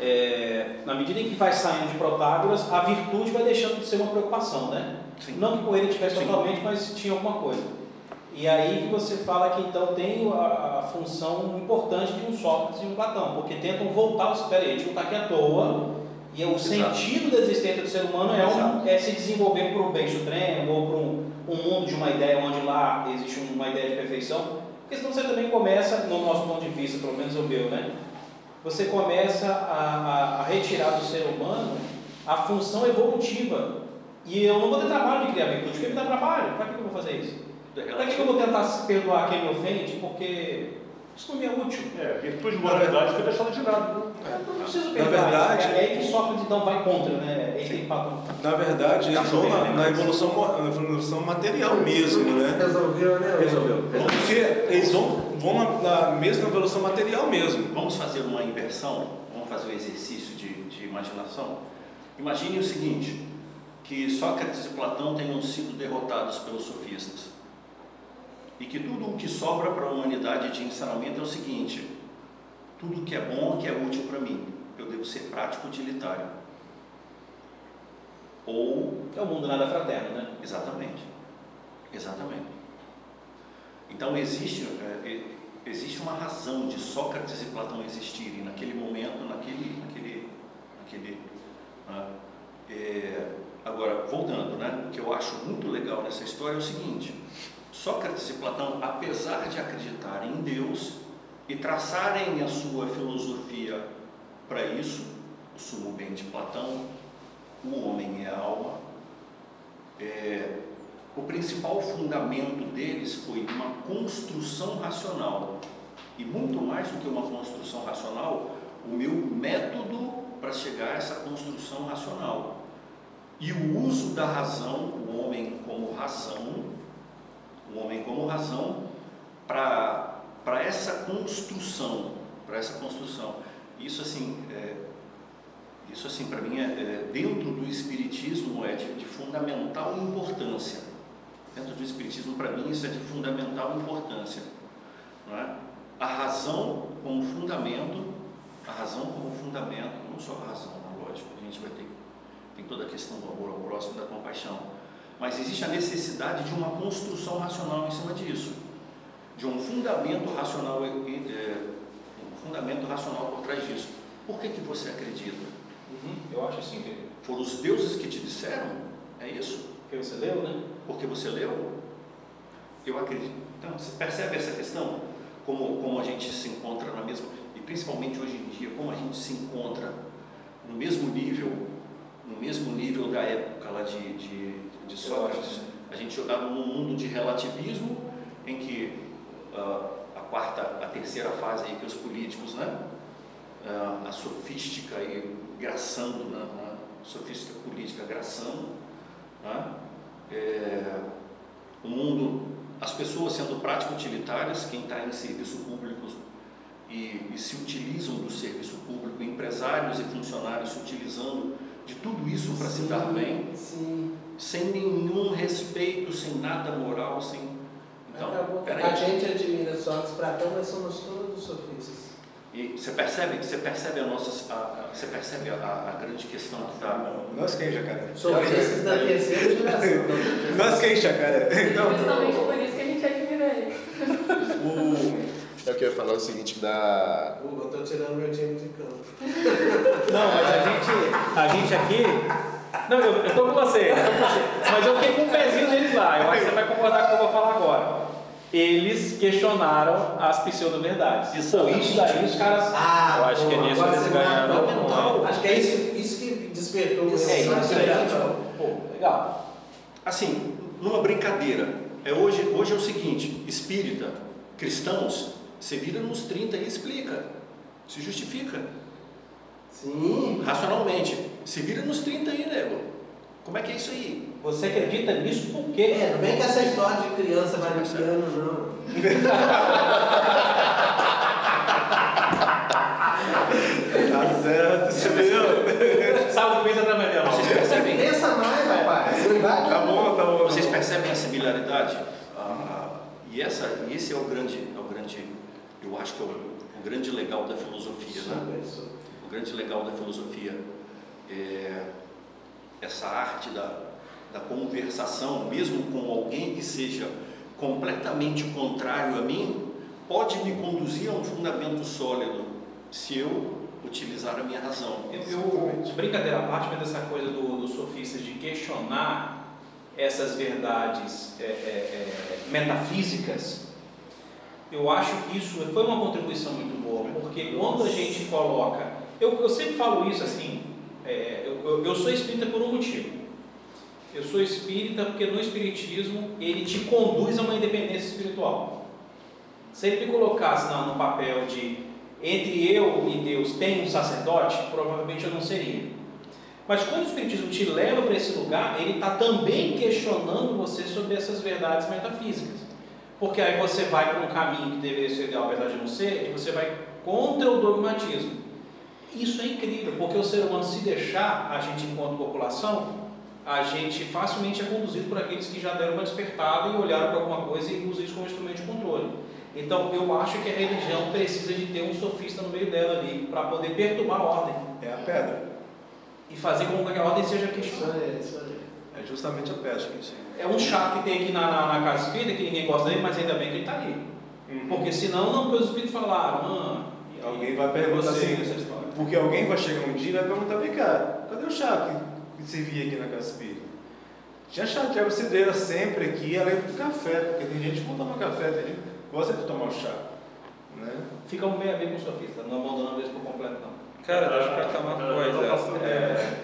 É, na medida em que vai saindo de Protágoras, a virtude vai deixando de ser uma preocupação, né? Sim. Não que com ele tivesse Sim. totalmente, mas tinha alguma coisa. E aí que você fala que então tem a, a função importante de um Sócrates e um Platão, porque tentam voltar, espera aí, a gente não está aqui à toa, e o Exato. sentido da existência do ser humano é, um, é se desenvolver para o bem supremo ou para um, um, mundo de uma ideia onde lá existe uma ideia de perfeição. Porque senão você também começa, no nosso ponto de vista, pelo menos o meu, né? Você começa a, a, a retirar do ser humano a função evolutiva. E eu não vou ter trabalho de criar virtude, porque me dá trabalho. Para que eu vou fazer isso? Para que eu vou tentar perdoar quem me ofende? Porque isso não me é útil. É, virtude de moralidade foi deixada de lado. Né? Eu não preciso pensar. Na verdade, é, aí que Sócrates então vai contra, né? Ele Na verdade, eles vão na, na, evolução, na evolução material mesmo, né? Resolveu, né? Resolveu. Porque eles vão, vão na, na mesma evolução material mesmo. Vamos fazer uma inversão? Vamos fazer um exercício de, de imaginação? Imagine o seguinte, que Sócrates e Platão tenham sido derrotados pelos sofistas e que tudo o que sobra para a humanidade de ensinamento é o seguinte: tudo que é bom, que é útil para mim, eu devo ser prático utilitário. Ou. É o mundo nada fraterno, né? Exatamente. Exatamente. Então existe, é, existe uma razão de Sócrates e Platão existirem naquele momento, naquele. naquele, naquele né? é, agora, voltando, né? o que eu acho muito legal nessa história é o seguinte: Sócrates e Platão, apesar de acreditarem em Deus e traçarem a sua filosofia para isso, o sumo bem de Platão, o homem é a alma, é, o principal fundamento deles foi uma construção racional. E muito mais do que uma construção racional, o meu método para chegar a essa construção racional. E o uso da razão, o homem como razão, como razão para essa construção, para essa construção. Isso assim, é, isso assim para mim é, é, dentro do espiritismo é de, de fundamental importância. Dentro do espiritismo para mim isso é de fundamental importância. Não é? A razão como fundamento, a razão como fundamento, não só a razão, lógico, a gente vai ter tem toda a questão do amor ao próximo, da compaixão mas existe a necessidade de uma construção racional em cima disso, de um fundamento racional, é, um fundamento racional por trás disso. Por que, que você acredita? Uhum, eu acho assim que foram os deuses que te disseram, é isso? Porque você leu, né? Porque você leu? Eu acredito. Então, você percebe essa questão? Como, como a gente se encontra na mesma, e principalmente hoje em dia, como a gente se encontra no mesmo nível, no mesmo nível da época lá de, de de Sócrates. A gente jogava num mundo de relativismo em que uh, a quarta, a terceira fase aí que os políticos, né, uh, a sofística e graçando, né, né, sofística política graçando, né, é, o mundo, as pessoas sendo prático utilitárias, quem está em serviço público e, e se utilizam do serviço público, empresários e funcionários se utilizando de tudo isso para se dar bem, sim. Sem nenhum respeito, sem nada moral, sem. Então, a gente admira Sócrates, Platão, mas somos todos sofistas. E você percebe, você percebe a nossa, a, a, você percebe a, a, grande questão que está. Nós quem, Jacaré? Sofistas da terceira geração. Nós quem, Jacaré? Justamente por isso que a gente admira ele. O... Eu queria falar o seguinte da. eu tô tirando meu time de campo. Não, mas a gente, a gente aqui. Não, eu, eu tô com você, eu tô com você. Mas eu fiquei com um pezinho deles lá. Eu acho que você vai concordar com o que eu vou falar agora. Eles questionaram as pseudo-verdades. Isso, isso daí os caras. Ah, eu acho que é nisso que eles ganharam. Acho que é isso, isso que despertou isso. É isso aí. Legal. Assim, numa brincadeira, é hoje, hoje é o seguinte, espírita, cristãos, você vira nos 30 e explica, se justifica. Sim. Racionalmente. Se vira nos 30 aí, nego. Como é que é isso aí? Você acredita nisso por quê? É, não vem com essa história de criança vai no piano, não. Tá certo, você viu? Sabe que pensa também dela? Vocês percebem? Pensa mais, rapaz. Tá bom, tá bom. Vocês percebem a similaridade? Ah, e essa, e esse é o grande, é o grande, eu acho que é o, o grande legal da filosofia, né? O grande legal da filosofia é essa arte da, da conversação, mesmo com alguém que seja completamente contrário a mim, pode me conduzir a um fundamento sólido se eu utilizar a minha razão. Eu, eu, brincadeira à parte, mas essa coisa do- dos sofistas de questionar essas verdades é, é, é, metafísicas, eu acho que isso foi uma contribuição muito boa, porque quando a gente coloca. Eu, eu sempre falo isso assim, é, eu, eu- eu sou espírita por um motivo. Eu sou espírita porque no espiritismo ele te conduz a uma independência espiritual. Se ele me colocasse no papel de entre eu e Deus tem um sacerdote, provavelmente eu não seria. Mas quando o Espiritismo te leva para esse lugar, ele está também questionando você sobre essas verdades metafísicas. Porque aí você vai para um caminho que deveria ser ideal, apesar de não ser, e você vai contra o dogmatismo. Isso é incrível, porque o ser humano, se deixar, a gente, enquanto população, a gente facilmente é conduzido por aqueles que já deram uma despertada e olharam para alguma coisa e usam isso como instrumento de controle. Então, eu acho que a religião precisa de ter um sofista no meio dela ali, para poder perturbar a ordem É a pedra. e fazer com que a ordem seja Isso questionada. aí, isso aí. É justamente a pedra. Isso. É um chato que tem aqui na, na, na casa espírita, que ninguém gosta dele, mas ainda bem que ele está ali. Porque senão, não, os espíritos falaram, ah, Alguém vai perguntar você, assim. Porque alguém vai chegar um dia e vai perguntar, vem cá, cadê o chá que, que servia aqui na casa espírita? Tinha chá de erva cidreira sempre aqui, além do café, porque tem gente que não toma café, tem gente que gosta de tomar o chá. Né? Fica um meio a meio com o sofista, não abandonando eles por completo, não. Cara, deixa eu perguntar uma coisa. É,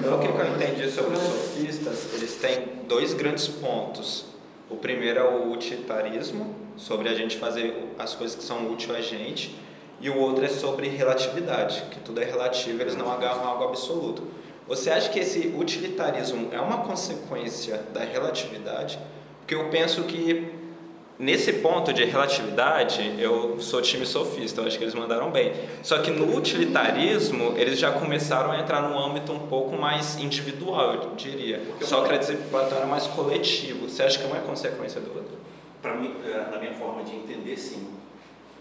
pelo que eu entendi sobre os sofistas, eles têm dois grandes pontos. O primeiro é o utilitarismo, sobre a gente fazer as coisas que são úteis a gente, e o outro é sobre relatividade, que tudo é relativo, eles não agarram algo absoluto. Você acha que esse utilitarismo é uma consequência da relatividade? Porque eu penso que Nesse ponto de relatividade, eu sou time sofista, eu acho que eles mandaram bem. Só que no utilitarismo, eles já começaram a entrar num âmbito um pouco mais individual, eu diria. Sócrates e Platão era mais coletivo. Você acha que uma é consequência do outro? Para mim, é, na minha forma de entender, sim.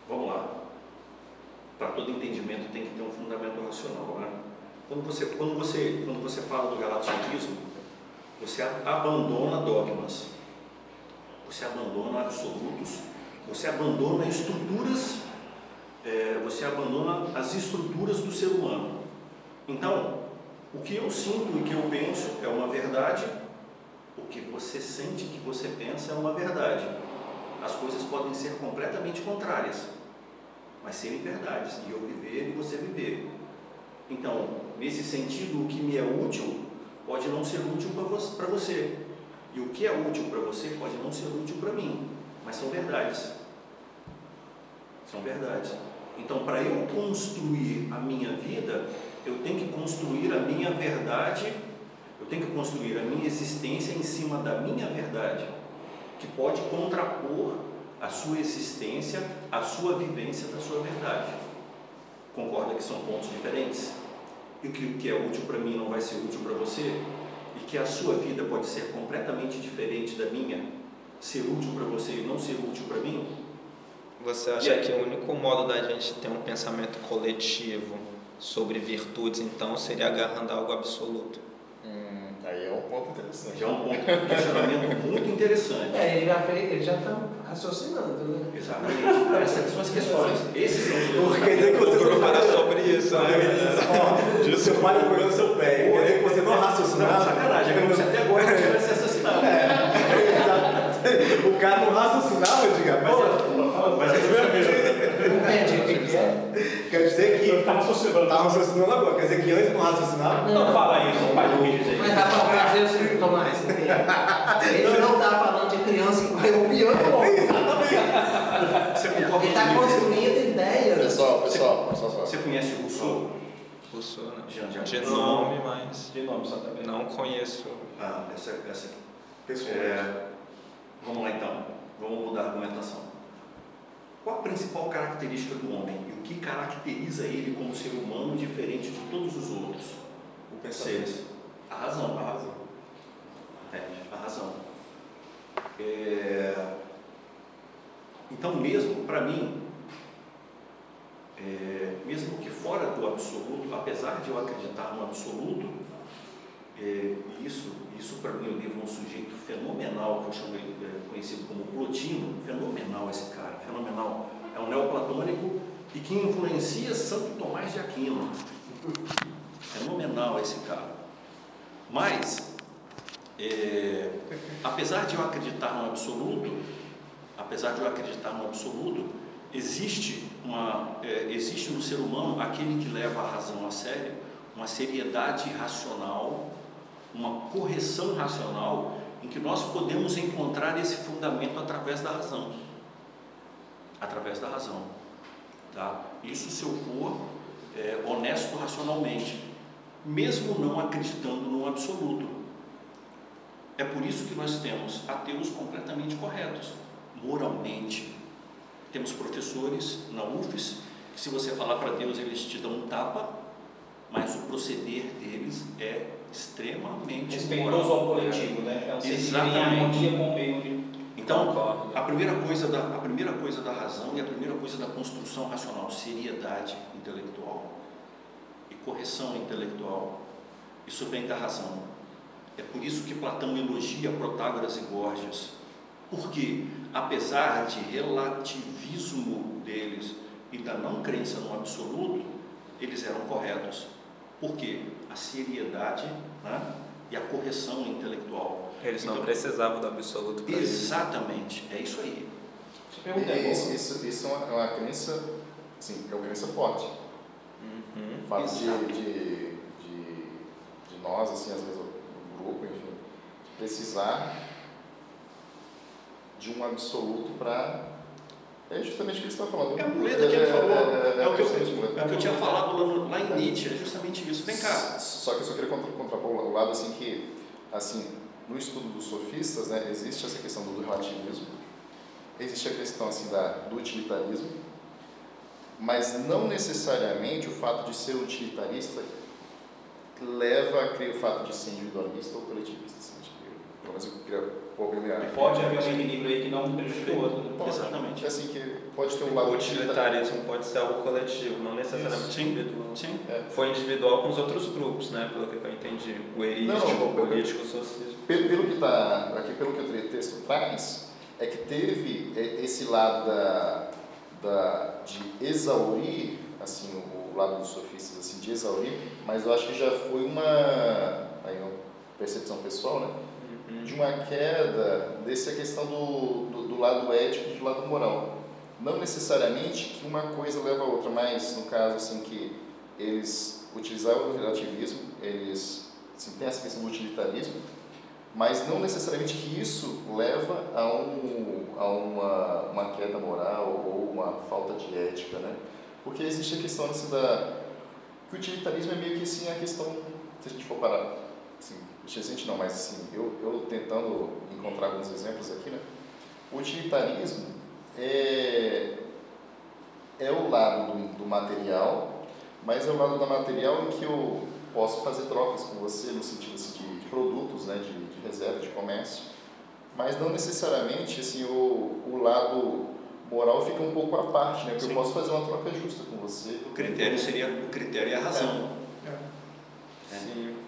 Vamos lá. Para todo entendimento tem que ter um fundamento racional, né? Quando você, quando você, quando você fala do galatianismo, você abandona dogmas, você abandona absolutos, você abandona estruturas, é, você abandona as estruturas do ser humano. Então, o que eu sinto e o que eu penso é uma verdade, o que você sente que você pensa é uma verdade. As coisas podem ser completamente contrárias, mas serem verdades, e eu viver e você viver. Então, nesse sentido, o que me é útil pode não ser útil para você, e o que é útil para você pode não ser útil para mim, mas são verdades. São verdades. Então, para eu construir a minha vida, eu tenho que construir a minha verdade, eu tenho que construir a minha existência em cima da minha verdade, que pode contrapor a sua existência, a sua vivência da sua verdade. Concorda que são pontos diferentes? E que o que é útil para mim não vai ser útil para você? E que a sua vida pode ser completamente diferente da minha, ser útil para você e não ser útil para mim? Você acha que o único modo da gente ter um pensamento coletivo sobre virtudes, então, seria agarrando algo absoluto? Aí é um ponto interessante. Já é um ponto de questionamento muito interessante. É, ele já fez, ele já está raciocinando, né? Exatamente. Essas são as questões. Esses são os Quer dizer que você não Para sobre isso, né? Ó, seu pai apoiando seu pé. Quer dizer que você não Não, raciocinava. sacanagem. É como se até agora tivesse assassinado. O cara não raciocinava, diga. Mas, Mas é Não entendi o que que é. Quer dizer que. Ele tá raciocinando. Tá raciocinando agora. Quer dizer que antes não raciocinava? Não fala isso, pai, não dizer Mas dá para dizer o seguinte, Tomás. Ele não está falando de criança que vai ouvir piano. Você concorda Ele está construindo ideias. Pessoal, pessoal, pessoal. Você conhece Rousseau? Rousseau, né? Já, já. De nome, mas De nome, exatamente. não conheço. Ah, essa, essa aqui. Pessoalmente. É, vamos lá então, vamos mudar a argumentação. Qual a principal característica do homem e o que caracteriza ele como ser humano diferente de todos os outros? O pensamento. Seres. A razão. A razão. Entende? A razão. É, Então, mesmo para mim, é, mesmo que fora do absoluto, apesar de eu acreditar no absoluto, é, isso, isso para mim eu devo a um sujeito fenomenal, que eu chamo ele é, conhecido como Plotino, fenomenal esse cara, fenomenal. É um neoplatônico e que influencia Santo Tomás de Aquino. Fenomenal esse cara. Mas, é, apesar de eu acreditar no absoluto, apesar de eu acreditar no absoluto, existe, uma, é, existe no ser humano aquele que leva a razão a sério, uma seriedade racional, uma correção racional, em que nós podemos encontrar esse fundamento através da razão. Através da razão. Tá? Isso se eu for é, honesto racionalmente, mesmo não acreditando no absoluto. É por isso que nós temos ateus completamente corretos, moralmente. Temos professores na UFES que, se você falar para Deus, eles te dão um tapa, mas o proceder deles é extremamente Respeitoso ao coletivo, né? É um Exatamente. com o meio. Então, a primeira coisa da a primeira coisa da razão e a primeira coisa da construção racional, seriedade intelectual e correção intelectual. Isso vem da razão. É por isso que Platão elogia Protágoras e Gorgias. Porque, apesar de relativismo deles e da não crença no absoluto, eles eram corretos. Por quê? A seriedade né, e a correção intelectual. Eles não Então, precisavam do absoluto para isso. Exatamente, é isso aí. Aí, Isso, isso, isso é uma, é uma crença, sim, é uma crença forte. Uhum. O fato de, de, de, de nós, assim, às vezes o grupo, enfim, precisar de um absoluto para. É justamente o que você está falando. É a muleta que ele falou. É, o que eu, justamente muleta. é o que eu tinha falado lá, em Nietzsche, é justamente isso. Vem cá. Só que eu só queria contra, contrapor o lado assim que, assim, no estudo dos sofistas, né, existe essa questão do relativismo, existe a questão assim da, do utilitarismo, mas não necessariamente o fato de ser utilitarista leva a crer o fato de ser individualista ou coletivista. Assim, pelo menos eu queria Pode haver um equilíbrio aí que não prejudica o outro. né? Pode. Exatamente. É assim que pode ter um lado O utilitarismo pode ser algo coletivo, não necessariamente Sim. individual. Sim. Foi individual com os outros grupos, né? Pelo que eu entendi. O erístico, o político, o socialismo. Pelo, pelo que tá aqui, pelo que o texto traz, é que teve é, esse lado da, da de exaurir, assim, o, o lado dos sofistas, assim, de exaurir, mas eu acho que já foi uma, aí uma percepção pessoal, né. De uma queda dessa questão do, do, do lado ético e do lado moral. Não necessariamente que uma coisa leva a outra, mas no caso assim que eles utilizavam o relativismo, eles assim, têm essa questão do utilitarismo, mas não necessariamente que isso leva a, um, a uma, uma queda moral ou uma falta de ética, né? Porque existe a questão assim, da que o utilitarismo é meio que assim a questão, se a gente for parar, assim, recente não, mas assim, eu, eu tentando encontrar alguns exemplos aqui, né? O utilitarismo é, é o lado do, do material, mas é o lado do material em que eu posso fazer trocas com você no sentido assim, de, de produtos, né, de, de reserva, de comércio, mas não necessariamente assim, o, o lado moral fica um pouco à parte, né, porque Sim. eu posso fazer uma troca justa com você. O critério seria o critério é a razão. É. Sim.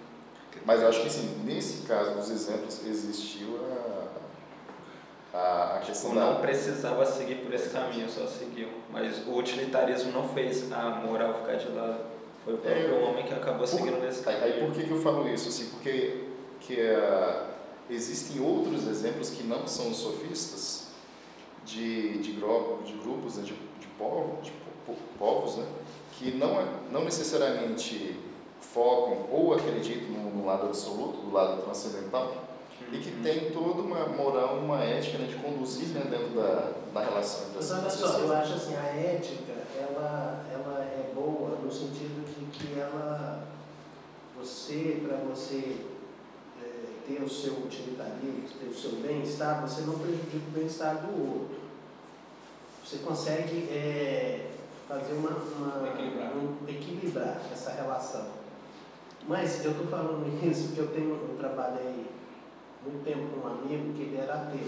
Mas eu acho que assim, nesse caso dos exemplos existiu a, a, a questão Tipo, não da... precisava seguir por esse caminho, só seguiu. Mas o utilitarismo não fez a moral ficar de lado. Foi o próprio É. homem que acabou seguindo nesse Aí, caminho. aí por que, que eu falo isso? Assim, porque que, ah, existem outros exemplos que não são os sofistas de, de, gro- de grupos, né, de, de, povo, de po- po- povos, né, que não, é- não necessariamente focam ou acreditam no, lado absoluto, do lado transcendental, e que tem toda uma moral, uma ética né, de conduzir né, dentro da, da relação. Mas olha só, eu acho assim, a ética, ela, ela é boa no sentido de que ela, você, para você é, ter o seu utilitarismo, ter o seu bem-estar, você não prejudica o bem-estar do outro. Você consegue é, fazer uma, uma. Um, equilibrar essa relação. Mas eu estou falando isso porque eu tenho, eu trabalhei muito tempo com um amigo que ele era ateu.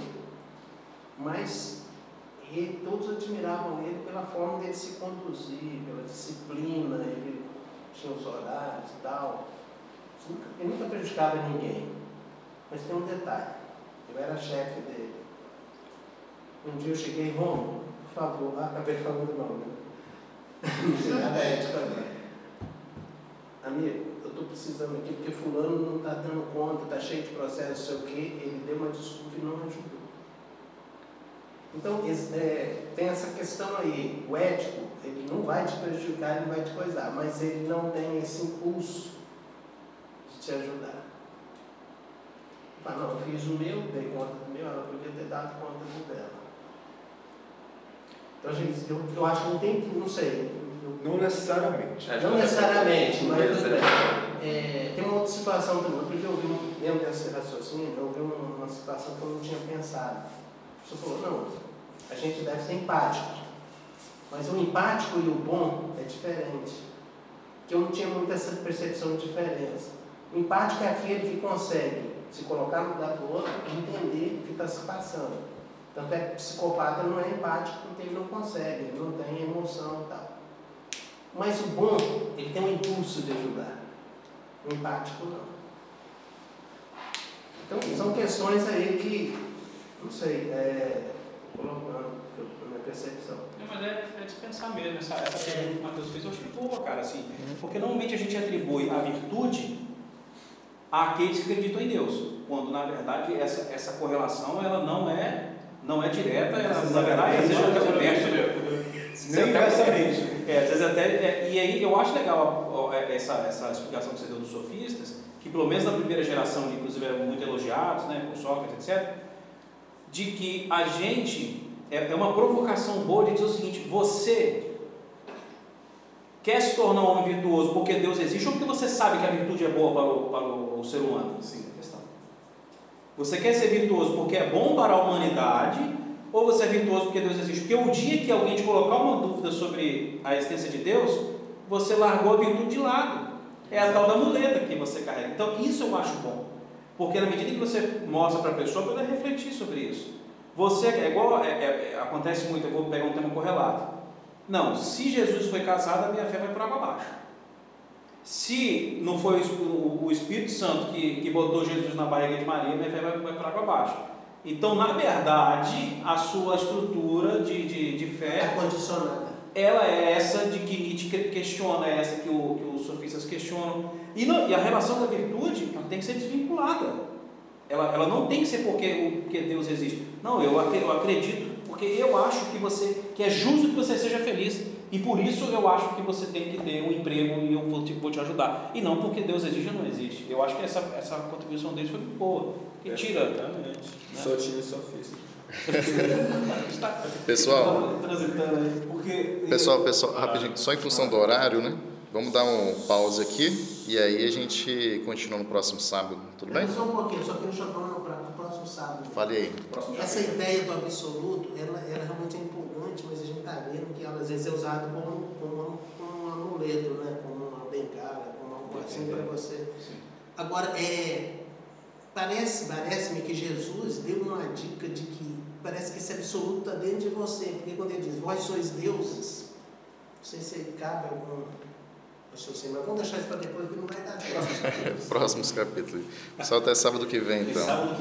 Mas ele, todos admiravam ele pela forma dele se conduzir, pela disciplina, ele tinha os horários e tal. Ele nunca prejudicava ninguém. Mas tem um detalhe, eu era chefe dele. Um dia eu cheguei, Romo, por favor, ah, acabei falando o nome. Não sei nada ética, Amigo, estou precisando aqui porque fulano não está dando conta, está cheio de processo, sei o quê, ele deu uma desculpa e não ajudou. Então, é, tem essa questão aí, o ético, ele não vai te prejudicar, ele vai te coisar, mas ele não tem esse impulso de te ajudar. Ah, não, eu fiz o meu, dei conta do meu, ela podia ter dado conta do dela. Então, gente, eu, eu acho que não tem, não sei, não necessariamente. Não necessariamente, mas é, tem uma outra situação também. Porque eu vi, dentro desse raciocínio, eu vi uma, situação que eu não tinha pensado. Você falou, não, a gente deve ser empático. Mas o empático e o bom é diferente. Que eu não tinha muito essa percepção de diferença. O empático é aquele que consegue se colocar no lugar do outro e entender o que está se passando. Tanto é que psicopata não é empático porque ele não consegue, ele não tem emoção e tal. Mas o bom, ele tem um impulso de ajudar. Empático não. Então, são questões aí que, não sei, é, colocando na minha percepção. Não, mas é, é dispensar mesmo. Essa, essa pergunta que o Matheus fez, eu achei boa, cara, assim. Porque normalmente a gente atribui a virtude àqueles que acreditam em Deus. Quando, na verdade, essa, essa correlação ela não é, não é direta, ela, na verdade, é até o inverso. É, às vezes até, é, e aí eu acho legal é, essa, essa explicação que você deu dos sofistas, que pelo menos na primeira geração, que inclusive eram muito elogiados, né, por Sócrates, etc., de que a gente, é, é uma provocação boa de dizer o seguinte, você quer se tornar um homem virtuoso porque Deus existe ou porque você sabe que a virtude é boa para o, para o ser humano? Sim, a questão. Você quer ser virtuoso porque é bom para a humanidade ou você é virtuoso porque Deus existe? Porque o dia que alguém te colocar uma dúvida sobre a existência de Deus, você largou a virtude de lado. É a tal da muleta que você carrega. Então, isso eu acho bom. Porque na medida que você mostra para a pessoa, ela refletir sobre isso. Você, é igual, é, é, é, acontece muito, eu vou pegar um tema correlato. Não, se Jesus foi casado, a minha fé vai por água abaixo. Se não foi o, o Espírito Santo que, que botou Jesus na barriga de Maria, minha fé vai, vai por água abaixo. Então, na verdade, a sua estrutura de, de, de fé. É condicionada. Ela é essa de que Nietzsche questiona, é essa que, o, que os sofistas questionam. E, não, e a relação da virtude ela tem que ser desvinculada. Ela, ela não tem que ser porque, porque Deus existe. Não, eu, eu acredito, porque eu acho que você que é justo que você seja feliz. E por isso eu acho que você tem que ter um emprego e eu vou te, vou te ajudar. E não porque Deus existe ou não existe. Eu acho que essa, essa contribuição deles foi muito boa. Tira. Exatamente. Né? Sou time sofista. pessoal, pessoal, pessoal, rapidinho, só em função do horário, né? Vamos dar um pause aqui e aí a gente continua no próximo sábado, tudo bem? Só um pouquinho, só quero chamar para o próximo sábado. Fale aí. Essa ideia do absoluto, ela, ela realmente é empolgante, mas a gente está vendo que ela às vezes é usada como, como, como um amuleto, né? como uma bengala, como algo assim para você. Sim. Agora, é, Parece, parece-me que Jesus deu uma dica de que parece que esse absoluto está dentro de você, porque quando ele diz, vós sois deuses, não sei se cabe algum raciocínio, mas vamos deixar isso para depois que não vai dar Próximos capítulos. Só até sábado que vem, então.